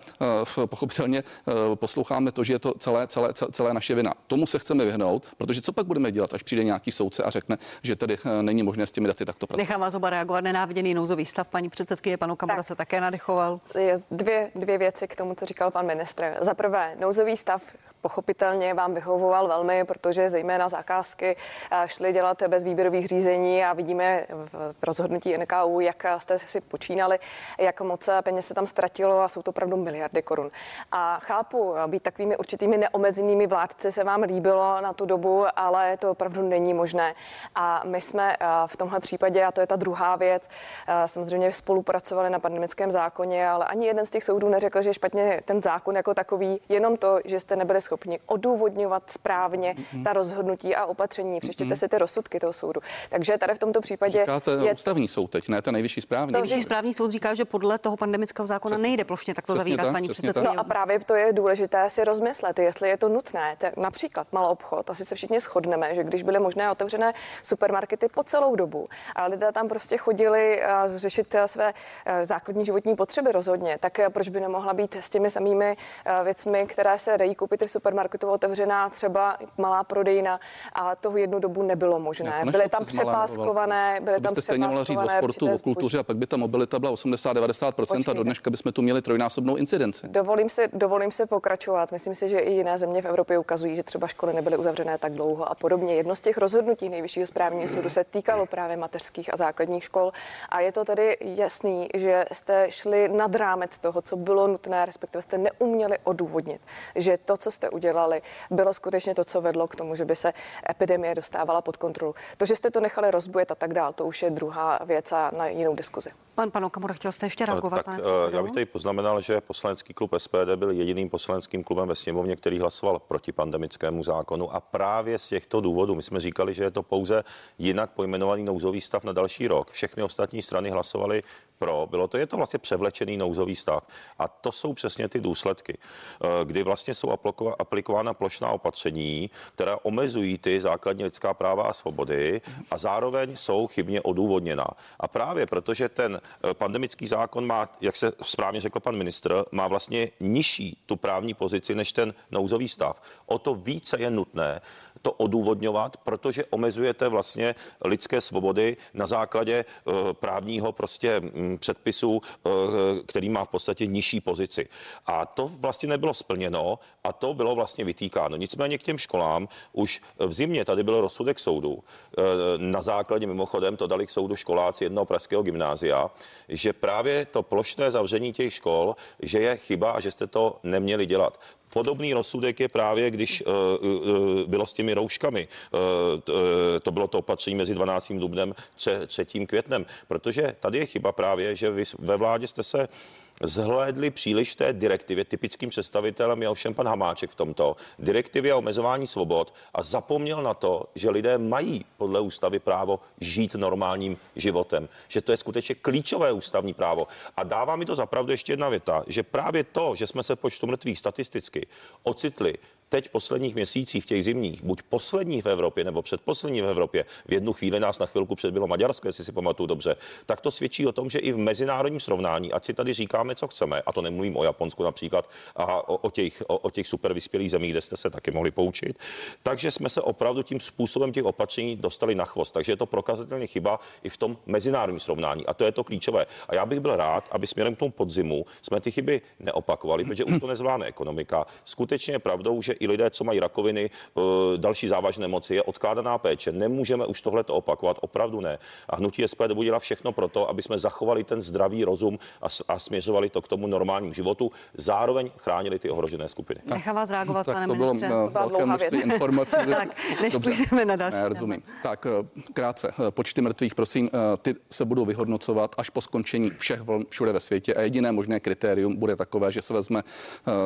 uh, pochopitelně uh, posloucháme to, že je to celé, celé, celé naše vina. Tomu se chceme vyhnout, protože co pak budeme dělat, až přijde nějaký soudce a řekne, že tedy eh, není možné s těmi daty takto pracovat. Nechám vás oba reagovat. Nenáviděný nouzový stav, paní předsedkyně, panu Kamara tak. se také nadechoval. Je dvě, dvě věci k tomu, co říkal pan ministr. Za prvé, nouzový stav pochopitelně vám vyhovoval velmi, protože zejména zakázky eh, šly dělat bez výběrových řízení a vidíme v rozhodnutí NKU, jak jste si počínali, jak moc peněz se tam ztratilo a jsou to opravdu miliardy korun. A chápu, být takovými určitými neomezenými vládci se vám líbilo na tu dobu, ale to opravdu není možné. A my jsme eh, v tomhle případě, a to je ta druhá věc, eh, samozřejmě spolupracovali na pandemickém zákoně, ale ani jeden z těch soudů neřekl, že špatně ten zákon jako takový, jenom to, že jste nebyli odůvodňovat správně mm-hmm. ta rozhodnutí a opatření. Přečtěte mm-hmm. si ty rozsudky toho soudu. Takže tady v tomto případě. Říkáte je ústavní soud teď, ne ten nejvyšší správní. Nejvyšší správní soud říká, že podle toho pandemického zákona přesně, nejde plošně takto zavírat tak, paní předsedkyně. No a právě to je důležité si rozmyslet, jestli je to nutné. Te, například malý obchod, asi se všichni shodneme, že když byly možné otevřené supermarkety po celou dobu a lidé tam prostě chodili řešit své základní životní potřeby rozhodně, tak proč by nemohla být s těmi samými věcmi, které se dají koupit v supermarketu otevřená třeba malá prodejna a toho jednu dobu nebylo možné. Byly tam přepáskované, byly tam přepáskované. stejně mohla říct o sportu, o kultuře a pak by ta mobilita byla 80-90% a do dneška bychom tu měli trojnásobnou incidenci. Dovolím si, dovolím si pokračovat. Myslím si, že i jiné země v Evropě ukazují, že třeba školy nebyly uzavřené tak dlouho a podobně. Jedno z těch rozhodnutí nejvyššího správního soudu se týkalo právě mateřských a základních škol a je to tedy jasný, že jste šli nad rámec toho, co bylo nutné, respektive jste neuměli odůvodnit, že to, co jste udělali, bylo skutečně to, co vedlo k tomu, že by se epidemie dostávala pod kontrolu. To, že jste to nechali rozbujet a tak dál, to už je druhá věc a na jinou diskuzi. Pan pan Okamura, chtěl jste ještě reagovat? Tak, pane já bych tady poznamenal, že poslanecký klub SPD byl jediným poslaneckým klubem ve sněmovně, který hlasoval proti pandemickému zákonu a právě z těchto důvodů my jsme říkali, že je to pouze jinak pojmenovaný nouzový stav na další rok. Všechny ostatní strany hlasovaly pro, bylo to, je to vlastně převlečený nouzový stav. A to jsou přesně ty důsledky, eh, kdy vlastně jsou aplikována plošná opatření, která omezují ty základní lidská práva a svobody a zároveň jsou chybně odůvodněná. A právě protože ten eh, pandemický zákon má, jak se správně řekl pan ministr, má vlastně nižší tu právní pozici než ten nouzový stav. O to více je nutné to odůvodňovat, protože omezujete vlastně lidské svobody na základě eh, právního prostě mm, předpisu, eh, který má v podstatě nižší pozici. A to vlastně nebylo splněno a to bylo vlastně vytýkáno. Nicméně k těm školám už v zimě tady byl rozsudek soudu. Eh, na základě mimochodem to dali k soudu školáci jednoho pražského gymnázia, že právě to plošné zavření těch škol, že je chyba a že jste to neměli dělat. Podobný rozsudek je právě, když uh, uh, bylo s těmi rouškami. Uh, to bylo to opatření mezi 12. dubnem a 3. květnem. Protože tady je chyba právě, že vy ve vládě jste se zhlédli příliš té direktivě. Typickým představitelem je ovšem pan Hamáček v tomto. Direktivě o omezování svobod a zapomněl na to, že lidé mají podle ústavy právo žít normálním životem. Že to je skutečně klíčové ústavní právo. A dává mi to zapravdu ještě jedna věta, že právě to, že jsme se počtu mrtvých statisticky ocitli teď posledních měsících, v těch zimních, buď posledních v Evropě nebo předposlední v Evropě, v jednu chvíli nás na chvilku předbylo Maďarsko, jestli si pamatuju dobře, tak to svědčí o tom, že i v mezinárodním srovnání, ať si tady říkáme, co chceme, a to nemluvím o Japonsku například a o, o, těch, o, o těch super vyspělých zemích, kde jste se taky mohli poučit, takže jsme se opravdu tím způsobem těch opatření dostali na chvost. Takže je to prokazatelně chyba i v tom mezinárodním srovnání. A to je to klíčové. A já bych byl rád, aby směrem k tomu podzimu jsme ty chyby neopakovali, protože už to nezvládne ekonomika. Skutečně je pravdou, že i lidé, co mají rakoviny, eh, další závažné moci, je odkládaná péče. Nemůžeme už tohle to opakovat, opravdu ne. A hnutí SPD bude dělat všechno pro to, aby jsme zachovali ten zdravý rozum a, a směřovali to k tomu normálnímu životu, zároveň chránili ty ohrožené skupiny. Nechám vás reagovat, tak pane to bylo ministře. uh, velké množství informací. *laughs* tak, než Dobře. půjdeme na další. Ne, rozumím. Tak eh, krátce, počty mrtvých, prosím, ty se budou vyhodnocovat až po skončení všech vln všude ve světě a jediné možné kritérium bude takové, že se vezme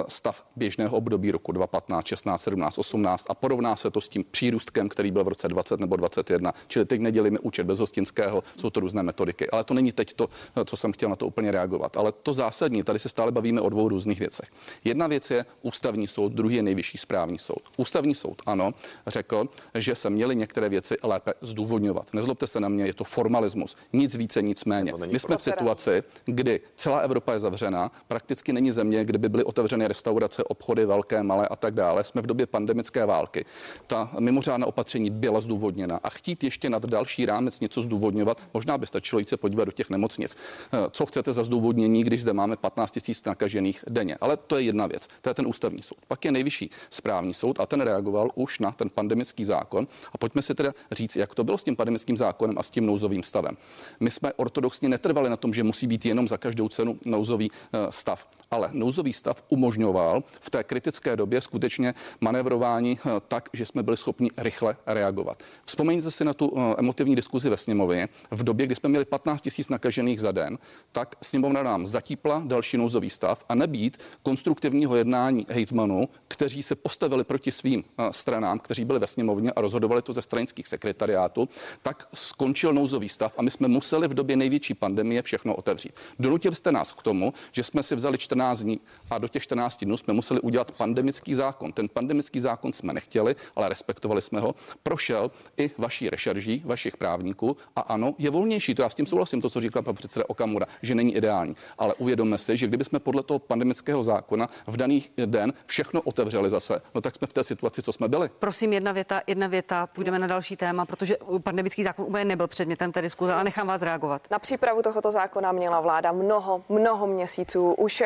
stav běžného období roku 2015, 16, 17, 18 a porovná se to s tím přírůstkem, který byl v roce 20 nebo 21. Čili teď nedělíme účet bez hostinského, jsou to různé metodiky. Ale to není teď to, co jsem chtěl na to úplně reagovat. Ale to zásadní, tady se stále bavíme o dvou různých věcech. Jedna věc je ústavní soud, druhý je nejvyšší správní soud. Ústavní soud, ano, řekl, že se měly některé věci lépe zdůvodňovat. Nezlobte se na mě, je to formalismus. Nic více, nic méně. My jsme v situaci, kdy celá Evropa je zavřená, prakticky není země, kde by byly otevřeny restaurace, obchody, velké, malé a tak dále. Jsme v době pandemické války. Ta mimořádná opatření byla zdůvodněna a chtít ještě nad další rámec něco zdůvodňovat, možná by stačilo jít se podívat do těch nemocnic. Eh, co chcete za zdůvodnění, když zde máme 15 tisíc nakažených denně? Ale to je jedna věc. To je ten ústavní soud. Pak je nejvyšší správní soud a ten reagoval už na ten pandemický zákon. A pojďme si teda říct, jak to bylo s tím pandemickým zákonem a s tím nouzovým stavem. My jsme ortodoxně netrvali na tom, že musí být jenom za každou cenu nouzový eh, stav, ale nouzový stav umožňoval v té kritické době skutečně manevrování eh, tak, že jsme byli schopni rychle reagovat. Vzpomeňte si na tu eh, emotivní diskuzi ve sněmově. V době, kdy jsme měli 15 tisíc nakažených za den, tak sněmovna nám zatípla další nouzový stav a nebýt konstruktivního jednání hejtmanů, kteří se postavili proti svým eh, stranám, kteří byli ve sněmovně a rozhodovali to ze stranických sekretariátů, tak skončil nouzový stav a my jsme museli v době největší pandemie všechno otevřít. Donutili jste nás k tomu, že jsme si vzali 14 dní a do těch 14 dnů jsme museli udělat pandemický zákon. Ten pandemický zákon jsme nechtěli, ale respektovali jsme ho. Prošel i vaší rešerží, vašich právníků a ano, je volnější. To já s tím souhlasím, to, co říkal pan předseda Okamura, že není ideální. Ale uvědomme si, že kdybychom podle toho pandemického zákona v daný den všechno otevřeli zase, no tak jsme v té situaci, co jsme byli. Prosím, jedna věta, jedna věta, půjdeme na další téma, protože pandemický zákon úplně nebyl předmětem té diskuze, ale nechám vás reagovat. Na přípravu tohoto zákona měla vláda mnoho, mnoho měsíců. Už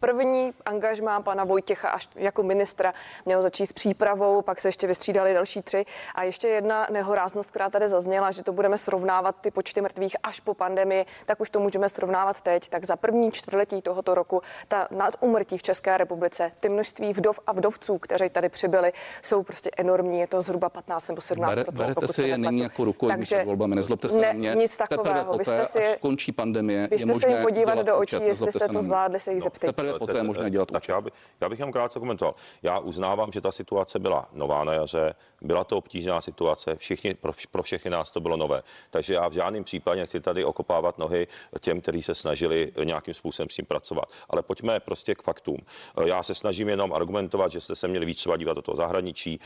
První angažmá pana Vojtěcha až jako ministra měl začít s přípravou, pak se ještě vystřídali další tři. A ještě jedna nehoráznost, která tady zazněla, že to budeme srovnávat ty počty mrtvých až po pandemii, tak už to můžeme srovnávat teď. Tak za první čtvrtletí tohoto roku ta nadumrtí v České republice, ty množství vdov a vdovců, kteří tady přibyli, jsou prostě enormní. Je to zhruba 15 nebo 17 Bere, Berete si je nyní jako rukou Takže volbami, nezlobte se ne, na mě. Nic takového. Teprve poté, vy jste si, až skončí pandemie, je možné se jim podívat do očí, jestli jste to zvládli se jich no, zeptat teprve poté je možné dělat Tak já, by, já bych jenom krátce komentoval. Já uznávám, že ta situace byla nová na jaře, byla to obtížná situace, všichni, pro, pro všechny nás to bylo nové. Takže já v žádném případě nechci tady okopávat nohy těm, kteří se snažili nějakým způsobem s tím pracovat. Ale pojďme prostě k faktům. Já se snažím jenom argumentovat, že jste se měli víc třeba dívat do toho zahraničí,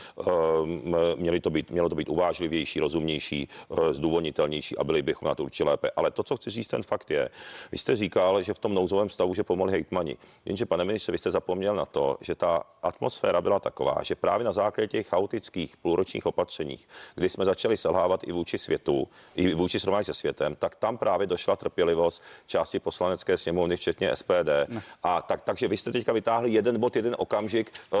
měli to být, mělo to být uvážlivější, rozumnější, eh, zdůvodnitelnější a byli bychom na to určitě lépe. Ale to, co chci říct, ten fakt je, vy jste říkal, že v tom nouzovém stavu, že pomohli hejtmani. Jenže, pane ministře, vy jste zapomněl na to, že ta atmosféra byla taková, že právě na základě těch chaotických půlročních opatřeních, kdy jsme začali selhávat i vůči světu, i vůči srovnání se světem, tak tam právě došla trpělivost části poslanecké sněmovny, včetně SPD. Ne. A tak, takže vy jste teďka vytáhli jeden bod, jeden okamžik uh,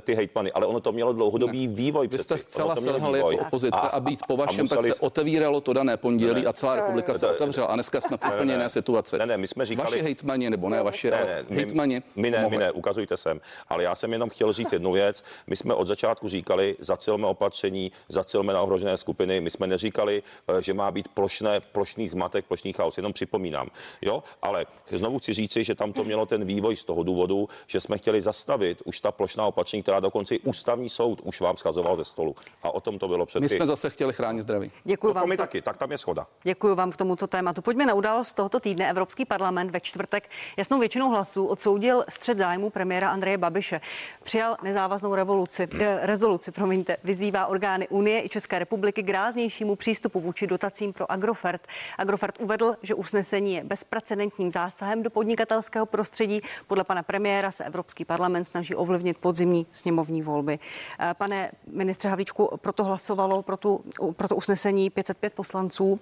ty hejtmany, ale ono to mělo dlouhodobý ne. vývoj. Vy jste zcela selhali jako opozice a, a být po vašem, tak se otevíralo to dané pondělí ne. a celá republika se otevřela. A dneska jsme v úplně jiné situaci. Ne, ne, my jsme říkali... Vaši hejtmani, nebo ne, vaši ne, ne, hejtmani. My ne, my ne, ukazujte sem. Ale já jsem jenom chtěl říct jednu věc. My jsme od začátku říkali, zacilme opatření, zacilme na ohrožené skupiny. My jsme neříkali, eh, že má být plošné, plošný zmatek, plošný chaos. Jenom připomínám. Jo, ale znovu chci říci, že tam to mělo ten vývoj z toho důvodu, že jsme chtěli zastavit už ta plošná opatření, která dokonce ústavní soud už vám schazoval ze stolu. A o tom to bylo přeci. My jsme zase chtěli chránit zdraví. Děkuji no, vám. My to... taky, tak tam je schoda. Děkuji vám k tomuto tématu. Pojďme na událost tohoto týdne. Evropský parlament ve čtvrtek jasnou většinou hlasů odsoudil střed zájmu premiéra Andreje Babiše. Přijal nezávaznou revoluci, eh, rezoluci, promiňte, vyzývá orgány Unie i České republiky k ráznějšímu přístupu vůči dotacím pro Agrofert. Agrofert uvedl, že usnesení je bezprecedentním zásahem do podnikatelského prostředí. Podle pana premiéra se Evropský parlament snaží ovlivnit podzimní sněmovní volby. Eh, pane ministře Havlíčku, proto hlasovalo pro, tu, pro to usnesení 505 poslanců.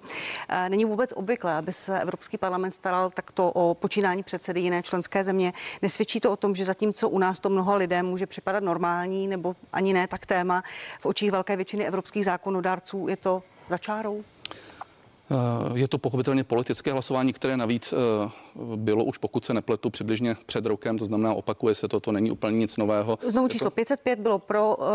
Eh, není vůbec obvyklé, aby se Evropský parlament staral takto o počínání předsedy jiné členské země. Nesvědčí to o tom, že zatímco u nás to mnoho lidem může připadat normální nebo ani ne tak téma, v očích velké většiny evropských zákonodárců je to za čárou? Eh, je to pochopitelně politické hlasování, které navíc eh, bylo už, pokud se nepletu, přibližně před rokem, to znamená, opakuje se to, to není úplně nic nového. Znovu číslo to... 505 bylo pro, uh,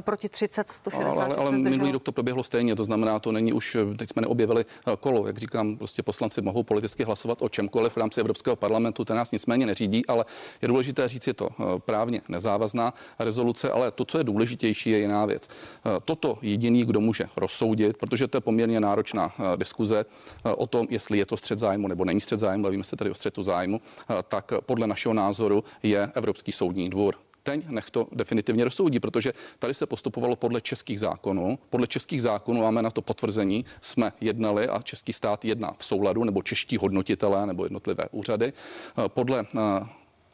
proti 30, 160. Ale, ale minulý rok to proběhlo stejně, to znamená, to není už, teď jsme neobjevili kolo, jak říkám, prostě poslanci mohou politicky hlasovat o čemkoliv v rámci Evropského parlamentu, ten nás nicméně neřídí, ale je důležité říct, je to právně nezávazná rezoluce, ale to, co je důležitější, je jiná věc. Toto jediný, kdo může rozsoudit, protože to je poměrně náročná diskuze eh, o tom, jestli je to střed zájmu nebo není střed zájmu, bavíme se tady o střetu zájmu, eh, tak podle našeho názoru je Evropský soudní dvůr teď nech to definitivně rozsoudí, protože tady se postupovalo podle českých zákonů. Podle českých zákonů máme na to potvrzení, jsme jednali a český stát jedná v souladu, nebo čeští hodnotitelé nebo jednotlivé úřady. Eh, podle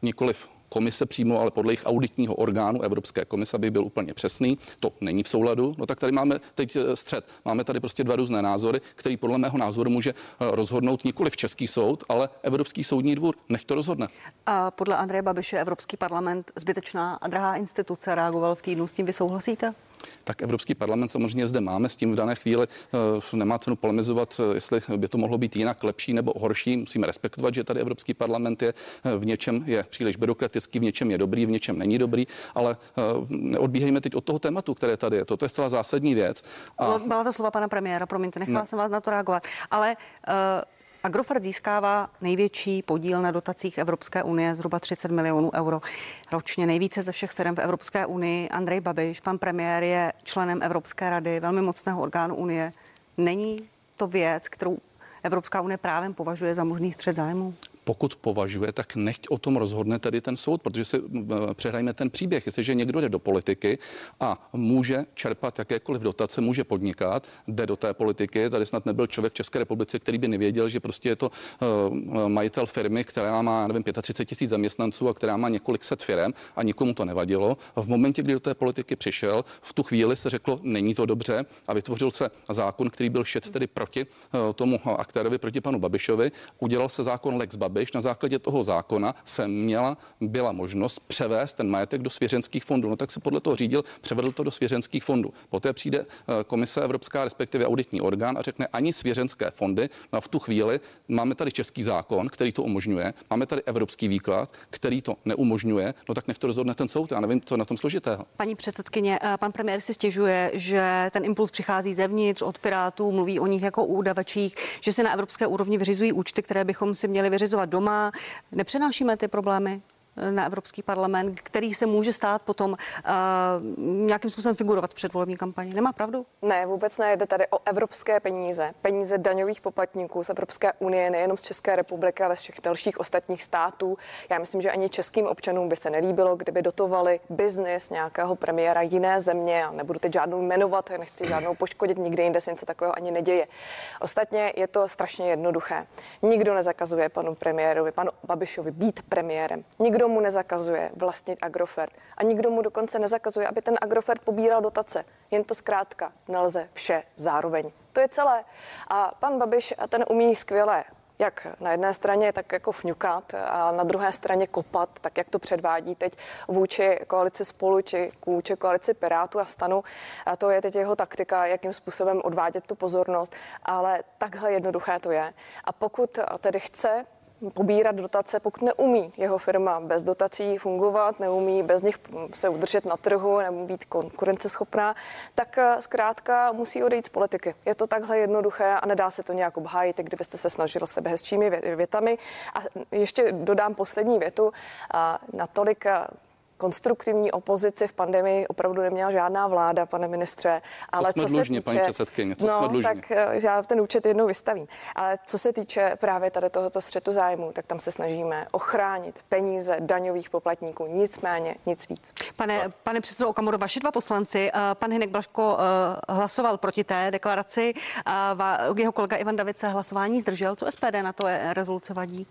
nikoliv komise přímo, ale podle jejich auditního orgánu Evropské komise, aby byl úplně přesný, to není v souladu. No tak tady máme teď eh, střed. Máme tady prostě dva různé názory, který podle mého názoru může eh, rozhodnout nikoli v Český soud, ale Evropský soudní dvůr. Nech to rozhodne. A podle Andreje Babiše Evropský parlament zbytečná a drahá instituce reagoval v týdnu. S tím vy souhlasíte? Tak Evropský parlament samozřejmě zde máme s tím v dané chvíli. Eh, nemá cenu polemizovat, eh, jestli by to mohlo být jinak, lepší nebo horší. Musíme respektovat, že tady Evropský parlament je eh, v něčem je příliš byrokratický, v něčem je dobrý, v něčem není dobrý, ale neodbíhejme teď od toho tématu, které tady je. Toto je zcela zásadní věc. A... Byla to slova pana premiéra, promiňte, nechala ne. jsem vás na to reagovat. Ale uh Agrofert získává největší podíl na dotacích Evropské unie, zhruba 30 milionů euro ročně. Nejvíce ze všech firm v Evropské unii. Andrej Babiš, pan premiér, je členem Evropské rady, velmi mocného orgánu unie. Není to věc, kterou Evropská unie právem považuje za možný střed zájmu? Pokud považuje, tak nechť o tom rozhodne tedy ten soud, protože si přehrajme ten příběh. Jestliže někdo jde do politiky a může čerpat jakékoliv dotace, může podnikat, jde do té politiky. Tady snad nebyl člověk v České republice, který by nevěděl, že prostě je to uh, majitel firmy, která má, nevím, 35 tisíc zaměstnanců a která má několik set firm a nikomu to nevadilo. V momentě, kdy do té politiky přišel, v tu chvíli se řeklo, není to dobře a vytvořil se zákon, který byl šet tedy proti uh, tomu aktérovi, proti panu Babišovi. Udělal se zákon Lex Babiš Babiš na základě toho zákona se měla, byla možnost převést ten majetek do svěřenských fondů. No tak se podle toho řídil, převedl to do svěřenských fondů. Poté přijde eh, komise Evropská, respektive auditní orgán a řekne ani svěřenské fondy. No a v tu chvíli máme tady český zákon, který to umožňuje, máme tady evropský výklad, který to neumožňuje. No tak nech to rozhodne ten soud. Já nevím, co na tom složitého. Paní předsedkyně, eh, pan premiér si stěžuje, že ten impuls přichází zevnitř od Pirátů, mluví o nich jako údavačích, že se na evropské úrovni vyřizují účty, které bychom si měli vyřizovat doma. Nepřenášíme ty problémy na Evropský parlament, který se může stát potom uh, nějakým způsobem figurovat v předvolební kampani. Nemá pravdu? Ne, vůbec ne. Jde tady o evropské peníze, peníze daňových poplatníků z Evropské unie, nejenom z České republiky, ale z všech dalších ostatních států. Já myslím, že ani českým občanům by se nelíbilo, kdyby dotovali biznis nějakého premiéra jiné země. A nebudu teď žádnou jmenovat, nechci žádnou poškodit, nikde jinde se něco takového ani neděje. Ostatně je to strašně jednoduché. Nikdo nezakazuje panu premiérovi, panu Babišovi být premiérem. Nikdo mu nezakazuje vlastnit Agrofert. A nikdo mu dokonce nezakazuje, aby ten Agrofert pobíral dotace. Jen to zkrátka nelze vše zároveň. To je celé. A pan Babiš ten umí skvěle jak na jedné straně tak jako fňukat a na druhé straně kopat, tak jak to předvádí teď vůči koalici spolu či vůči koalici Pirátu a stanu. A to je teď jeho taktika, jakým způsobem odvádět tu pozornost, ale takhle jednoduché to je. A pokud tedy chce pobírat dotace, pokud neumí jeho firma bez dotací fungovat, neumí bez nich se udržet na trhu nebo být konkurenceschopná, tak eh, zkrátka musí odejít z politiky. Je to takhle jednoduché a nedá se to nějak obhájit, kdybyste se snažil sebe hezčími větami. A ještě dodám poslední větu. Natolik eh, konstruktivní opozici v pandemii opravdu neměla žádná vláda, pane ministře. Ale co, jsme co dlužně, se týče, paní předsedkyně, co no, jsme dlužně? tak eh, já ten účet jednou vystavím. Ale co se týče právě tady tohoto střetu zájmu, tak tam se snažíme ochránit peníze daňových poplatníků, nicméně nic víc. Pane, pane předsedo Okamoro, vaši dva poslanci, eh, pan Hinek Blaško eh, hlasoval proti té deklaraci, jeho kolega Ivan David se hlasování zdržel. Co SPD na to je rezoluce vadí?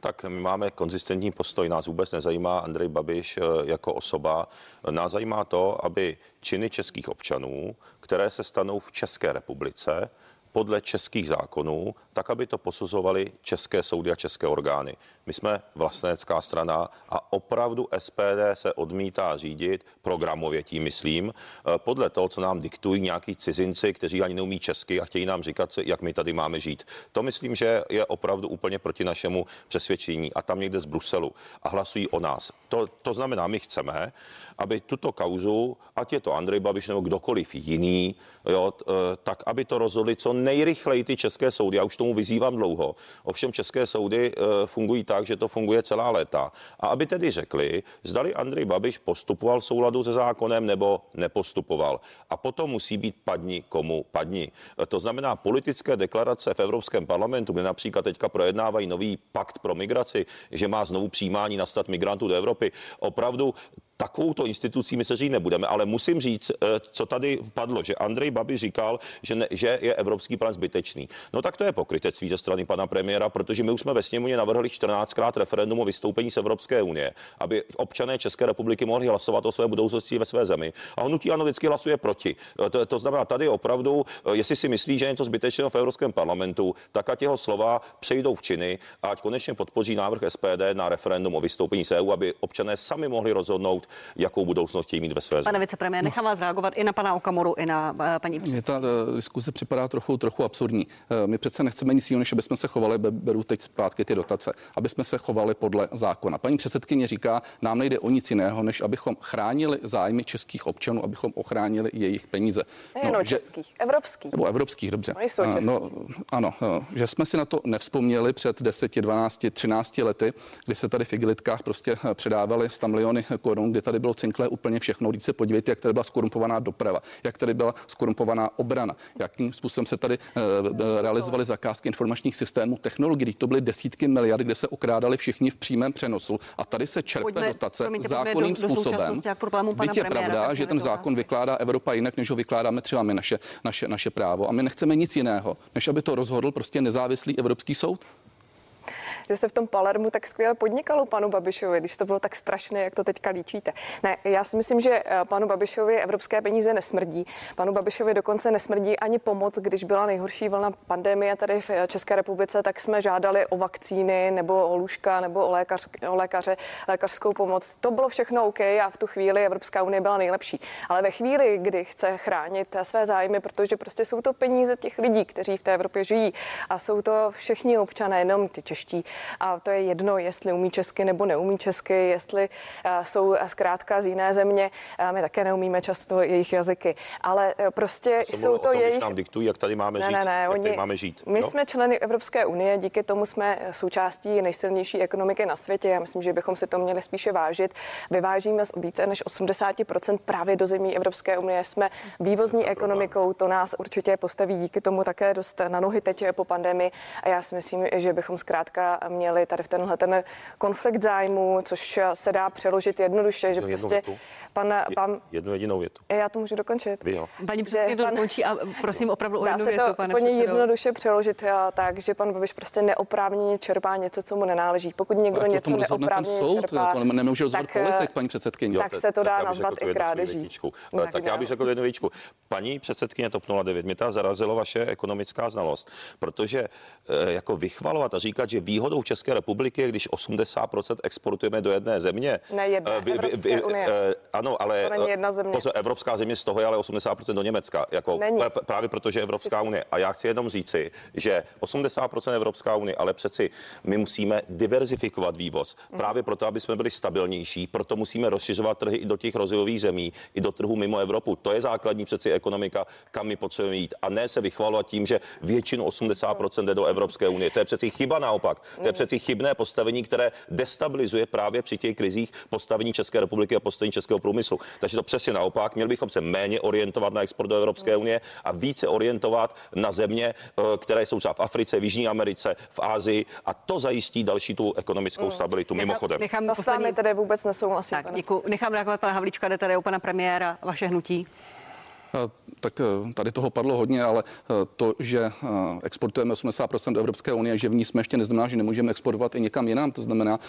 Tak my máme konzistentní postoj. Nás vůbec nezajímá Andrej Babiš eh, jako osoba. Nás zajímá to, aby činy českých občanů, které se stanou v České republice, podle českých zákonů, tak aby to posuzovali české soudy a české orgány. My jsme vlastnecká strana a opravdu SPD se odmítá řídit programově, tím myslím, eh, podle toho, co nám diktují nějaký cizinci, kteří ani neumí česky a chtějí nám říkat, jak my tady máme žít. To myslím, že je opravdu úplně proti našemu přesvědčení a tam někde z Bruselu a hlasují o nás. To, to znamená, my chceme, aby tuto kauzu, ať je to Andrej Babiš nebo kdokoliv jiný, jo, eh, tak aby to rozhodli co nejrychleji ty české soudy. Já už tomu vyzývám dlouho. Ovšem české soudy eh, fungují tak, že to funguje celá léta. A aby tedy řekli, zdali Andrej Babiš postupoval souladu se zákonem nebo nepostupoval. A potom musí být padni komu padni. Eh, to znamená politické deklarace v Evropském parlamentu, kde například teďka projednávají nový pakt pro migraci, že má znovu přijímání nastat migrantů do Evropy. Opravdu takovouto institucí my se říct nebudeme, ale musím říct, eh, co tady padlo, že Andrej Babi říkal, že, ne, že je evropský plán zbytečný. No tak to je pokrytectví ze strany pana premiéra, protože my už jsme ve sněmovně navrhli 14krát referendum o vystoupení z Evropské unie, aby občané České republiky mohli hlasovat o své budoucnosti ve své zemi. A hnutí ano vždycky hlasuje proti. Eh, to, to znamená, tady opravdu, eh, jestli si myslí, že je něco zbytečného v Evropském parlamentu, tak ať jeho slova přejdou v činy a ať konečně podpoří návrh SPD na referendum o vystoupení z EU, aby občané sami mohli rozhodnout, jakou budoucnost chtějí mít ve své zemi. Pane vicepremiér, nechám vás reagovat i na pana Okamoru, i na uh, paní Mně ta uh, diskuse připadá trochu, trochu absurdní. Uh, my přece nechceme nic jiného, než aby jsme se chovali, beru teď zpátky ty dotace, aby jsme se chovali podle zákona. Paní předsedkyně říká, nám nejde o nic jiného, než abychom chránili zájmy českých občanů, abychom ochránili jejich peníze. No, českých, evropských. Nebo evropských, dobře. No, jsou no, ano, že jsme si na to nevzpomněli před 10, 12, 13 lety, kdy se tady v igelitkách prostě předávali 100 miliony korun, kdy tady bylo cinklé úplně všechno. Když se podívejte, jak tady byla skorumpovaná doprava, jak tady byla skorumpovaná obrana, jakým způsobem se tady uh, realizovaly zakázky informačních systémů, technologií. To byly desítky miliard, kde se okrádali všichni v přímém přenosu a tady se čerpe pojďme, dotace promiňte, zákonným do, do způsobem. Byť je pravda, že ten zákon vykládá Evropa jinak, než ho vykládáme třeba my naše, naše, naše právo. A my nechceme nic jiného, než aby to rozhodl prostě nezávislý Evropský soud že se v tom Palermu tak skvěle podnikalo panu Babišovi, když to bylo tak strašné, jak to teďka líčíte. Ne, já si myslím, že eh, panu Babišovi evropské peníze nesmrdí. Panu Babišovi dokonce nesmrdí ani pomoc, když byla nejhorší vlna pandemie tady v eh, České republice, tak jsme žádali o vakcíny nebo o lůžka nebo o, lékař, o lékaře, lékařskou pomoc. To bylo všechno OK a v tu chvíli Evropská unie byla nejlepší. Ale ve chvíli, kdy chce chránit své zájmy, protože prostě jsou to peníze těch lidí, kteří v té Evropě žijí a jsou to všichni občané, jenom ty čeští, A to je jedno, jestli umí česky nebo neumí česky, jestli jsou zkrátka z jiné země. My také neumíme často jejich jazyky, ale prostě Jsem jsou to tom, jejich... nám diktují, jak tady máme ne, žít. Ne, ne, jak oni... tady máme žít. My jo? jsme členy Evropské unie, díky tomu jsme součástí nejsilnější ekonomiky na světě. Já myslím, že bychom si to měli spíše vážit. Vyvážíme z více než 80% právě do zemí Evropské unie. Jsme vývozní ekonomikou, to nás určitě postaví díky tomu také dost na nohy teď po pandemii. A já si myslím, že bychom zkrátka měli tady v tenhle ten konflikt zájmu, což se dá přeložit jednoduše, že Jednu- jednu prostě větu. pan, pan, Jednu jedinou větu. já to můžu dokončit. Vy jo. Paní předsedkyně pan- dokončí a prosím opravdu o Dá jednu se větu, to pane úplně jednoduše přeložit eh, tak, že pan Babiš prostě neoprávněně čerpá něco, co mu nenáleží. Pokud někdo to něco neoprávněně soud, čerpá, to nemůže rozhodnout tak, eh, politik, paní předsedkyně. tak se to dá nazvat i krádeží. No, Tak, já bych řekl jednu větičku. Paní předsedkyně TOP 09, mě ta zarazilo vaše ekonomická znalost, protože eh, jako vychvalovat a říkat, že výhodou České republiky je, když 80% exportujeme do jedné země. Ne jedné, eh, Evropské unie. eh, Ano, ale To není eh, jedna země. Pozor, Evropská země z toho je ale 80% do Německa. Jako, Není. Právě protože je Evropská unie. A já chci jenom říci, že 80% Evropská unie, ale přeci my musíme diverzifikovat vývoz. Mm. Právě proto, aby jsme byli stabilnější, proto musíme rozšiřovat trhy i do těch rozvojových zemí, i do trhu mimo Evropu. To je základní přeci ekonomika, kam my potřebujeme jít. A ne se vychvalovat tím, že většinu 80% jde do Evropské unie. To je přeci chyba naopak. To je přeci chybné postavení, které destabilizuje právě při těch krizích postavení České republiky a postavení českého průmyslu. Takže to přesně naopak. Měli bychom se méně orientovat na export do Evropské unie a více orientovat na země, eh, které jsou třeba v Africe, v Jižní Americe, v Ázii a to zajistí další tu ekonomickou stabilitu. Mimochodem. Nechám To s vámi tedy vůbec nesouhlasím. Tak, pane děkuji. Nechám reagovat pana Havlíčka, jde tady o pana premiéra, vaše hnutí. Eh, Tak eh, tady toho padlo hodně, ale eh, to, že exportujeme 80% do Evropské unie, že v ní jsme ještě neznamená, že nemůžeme exportovat i někam jinam. To znamená,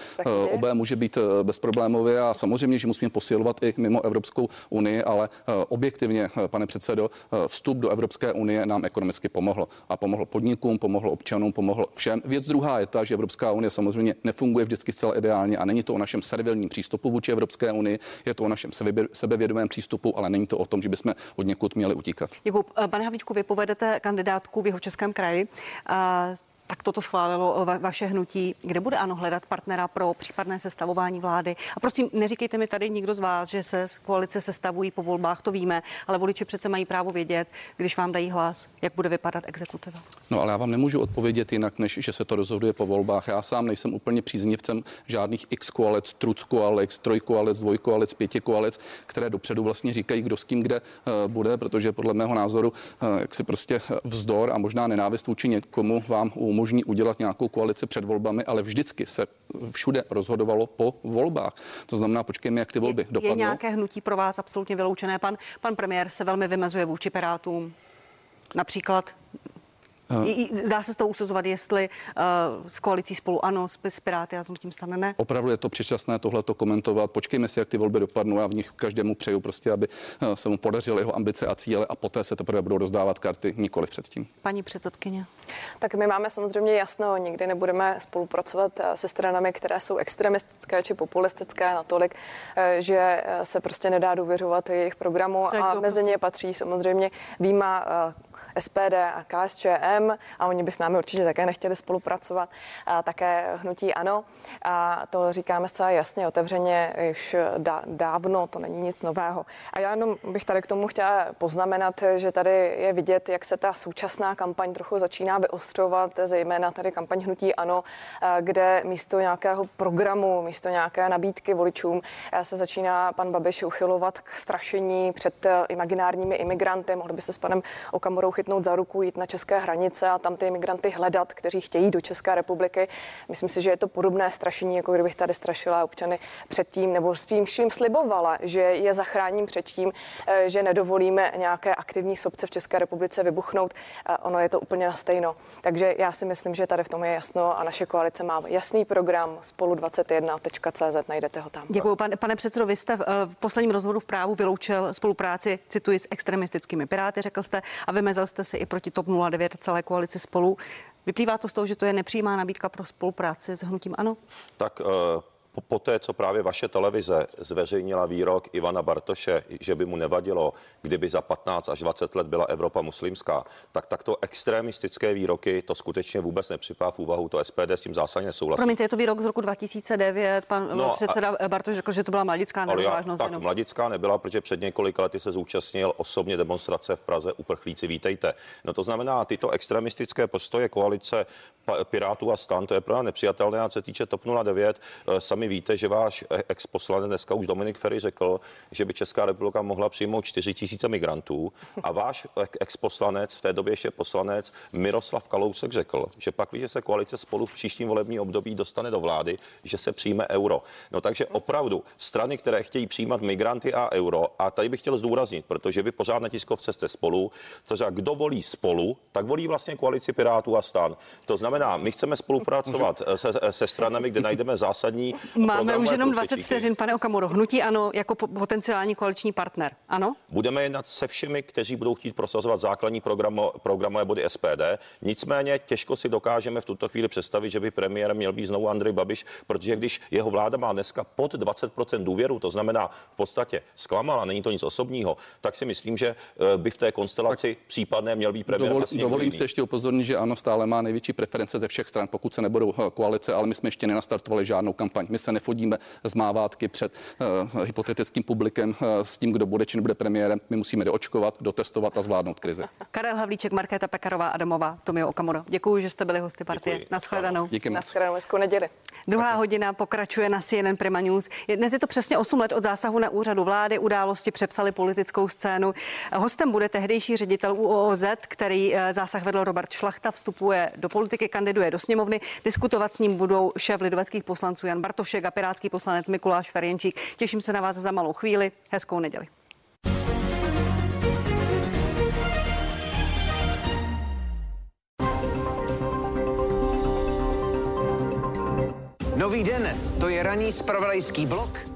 obé může být bezproblémově a samozřejmě, že musíme posilovat i mimo Evropskou unii, ale objektivně, pane předsedo, vstup do Evropské unie nám ekonomicky pomohl. A pomohl podnikům, pomohl občanům, pomohl všem. Věc druhá je ta, že Evropská unie samozřejmě nefunguje vždycky zcela ideálně a není to o našem servilním přístupu vůči Evropské unii, je to o našem sebevě- sebevědomém přístupu, ale není to o tom, že bychom od někud měli utíkat. Děkuji. Pane Havlíčku, vy povedete kandidátku v jeho českém kraji. Tak toto schválilo va- vaše hnutí. Kde bude ano hledat partnera pro případné sestavování vlády? A prosím, neříkejte mi tady nikdo z vás, že se koalice sestavují po volbách, to víme, ale voliči přece mají právo vědět, když vám dají hlas, jak bude vypadat exekutiva. No ale já vám nemůžu odpovědět jinak, než že se to rozhoduje po volbách. Já sám nejsem úplně příznivcem žádných x koalec, truc koalec, trojkoalec, dvojkoalec, pětikoalec, které dopředu vlastně říkají, kdo s kým kde eh, bude, protože podle mého názoru eh, jak si prostě vzdor a možná nenávist vůči někomu vám umožní udělat nějakou koalici před volbami, ale vždycky se všude rozhodovalo po volbách. To znamená, počkejme, jak ty volby Je dopadnou. nějaké hnutí pro vás absolutně vyloučené? Pan, pan premiér se velmi vymezuje vůči Pirátům. Například Dá se z toho usuzovat, jestli uh, s koalicí spolu ano, s, s Piráty a s hnutím stane ne? Opravdu je to předčasné tohleto komentovat. Počkejme si, jak ty volby dopadnou. Já v nich každému přeju prostě, aby eh, se mu podařily jeho ambice a cíle a poté se teprve budou rozdávat karty nikoli předtím. Paní předsedkyně. Tak my máme samozřejmě jasno, nikdy nebudeme spolupracovat eh, se stranami, které jsou extremistické či populistické natolik, že se prostě nedá důvěřovat jejich programu Tak a mezi ně patří samozřejmě výjima eh, SPD a KSČM a oni by s námi určitě také nechtěli spolupracovat, a také hnutí ANO a to říkáme zcela jasně, otevřeně již dá, dávno, to není nic nového. A já jenom bych tady k tomu chtěla poznamenat, že tady je vidět, jak se ta současná kampaň trochu začíná vyostřovat, zejména tady kampaň hnutí ANO, kde místo nějakého programu, místo nějaké nabídky voličům se začíná pan Babiš uchylovat k strašení před imaginárními imigranty. Mohl by se s panem Okamorou chytnout za ruku, jít na české hranice a tam ty imigranty hledat, kteří chtějí do České republiky. Myslím si, že je to podobné strašení, jako kdybych tady strašila občany předtím, nebo spíš jim slibovala, že je zachráním před tím, eh, že nedovolíme nějaké aktivní sobce v České republice vybuchnout. Eh, Ono je to úplně na stejno. Takže já si myslím, že tady v tom je jasno a naše koalice má jasný program spolu21.cz, najdete ho tam. Děkuji, pane, pane předsedo. Vy jste v, eh, v posledním rozhodu v právu vyloučil spolupráci, cituji, s extremistickými piráty, řekl jste, a vymezil jste se i proti TOP 09 a celé koalici spolu. Vyplývá to z toho, že to je nepřímá nabídka pro spolupráci s hnutím ANO? Tak eh, po, té, co právě vaše televize zveřejnila výrok Ivana Bartoše, že by mu nevadilo, kdyby za 15 až 20 let byla Evropa muslimská, tak takto extremistické výroky to skutečně vůbec nepřipá v úvahu. To SPD s tím zásadně nesouhlasí. Promiňte, je to výrok z roku 2009. Pan No předseda a... Bartoš řekl, že to byla mladická nerozvážnost. tak jenom. mladická nebyla, protože před několika lety se zúčastnil osobně demonstrace v Praze uprchlíci vítejte. No to znamená, tyto extremistické postoje koalice Pirátů a stan, to je pro nás nepřijatelné. A co se týče TOP 09, eh, sami víte, že váš eh, ex-poslanec dneska už Dominik Ferry řekl, že by Česká republika mohla přijmout 4 tisíce migrantů. A váš eh, ex-poslanec, v té době ještě poslanec Miroslav Kalousek řekl, že pak, když se koalice spolu v příštím volebním období dostane do vlády, že se přijme euro. No takže opravdu strany, které chtějí přijímat migranty a euro, a tady bych chtěl zdůraznit, protože vy pořád na tiskovce jste spolu, to znamená, kdo volí spolu, tak volí vlastně koalici Pirátů a stan. To znamená, my chceme spolupracovat se, se stranami, kde najdeme zásadní Máme už jenom 20 průsečíky. vteřin, pane Okamuro. Hnutí ano, jako po- potenciální koaliční partner. Ano? Budeme jednat se všemi, kteří budou chtít prosazovat základní programo, programové body SPD. Nicméně těžko si dokážeme v tuto chvíli představit, že by premiér měl být znovu Andrej Babiš, protože když jeho vláda má dneska pod 20% důvěru, to znamená v podstatě zklamala, není to nic osobního, tak si myslím, že eh, by v té konstelaci případné měl být premiér. Dovol, dovolím jiný. se ještě upozornit, že ano, stále má největší preference ze všech stran, pokud se nebudou eh, koalice, ale my jsme ještě nenastartovali žádnou kampaň. My se nefodíme z mávátky před uh, hypotetickým publikem uh, s tím, kdo bude či nebude premiérem. My musíme doočkovat, dotestovat a zvládnout krizi. Karel Havlíček, Markéta Pekarová, Adamová, Tomio Okamuro. Děkuji, že jste byli hosty partie. Děkuji. Naschledanou. Díky moc. Naschledanou hezkou neděli. Druhá hodina pokračuje na CNN Prima News. Je- Dnes je to přesně 8 let od zásahu na úřadu vlády. Události přepsali politickou scénu. Hostem bude tehdejší ředitel UOZ, který eh, zásah vedl Robert Šlachta, vstupuje do politiky, kandiduje do sněmovny. Diskutovat s ním budou šéf lidoveckých poslanců Jan Bartošek a pirátský poslanec Mikuláš Ferjenčík. Těším se na vás za malou chvíli. Hezkou neděli. Nový den, to je ranní spravodajský blok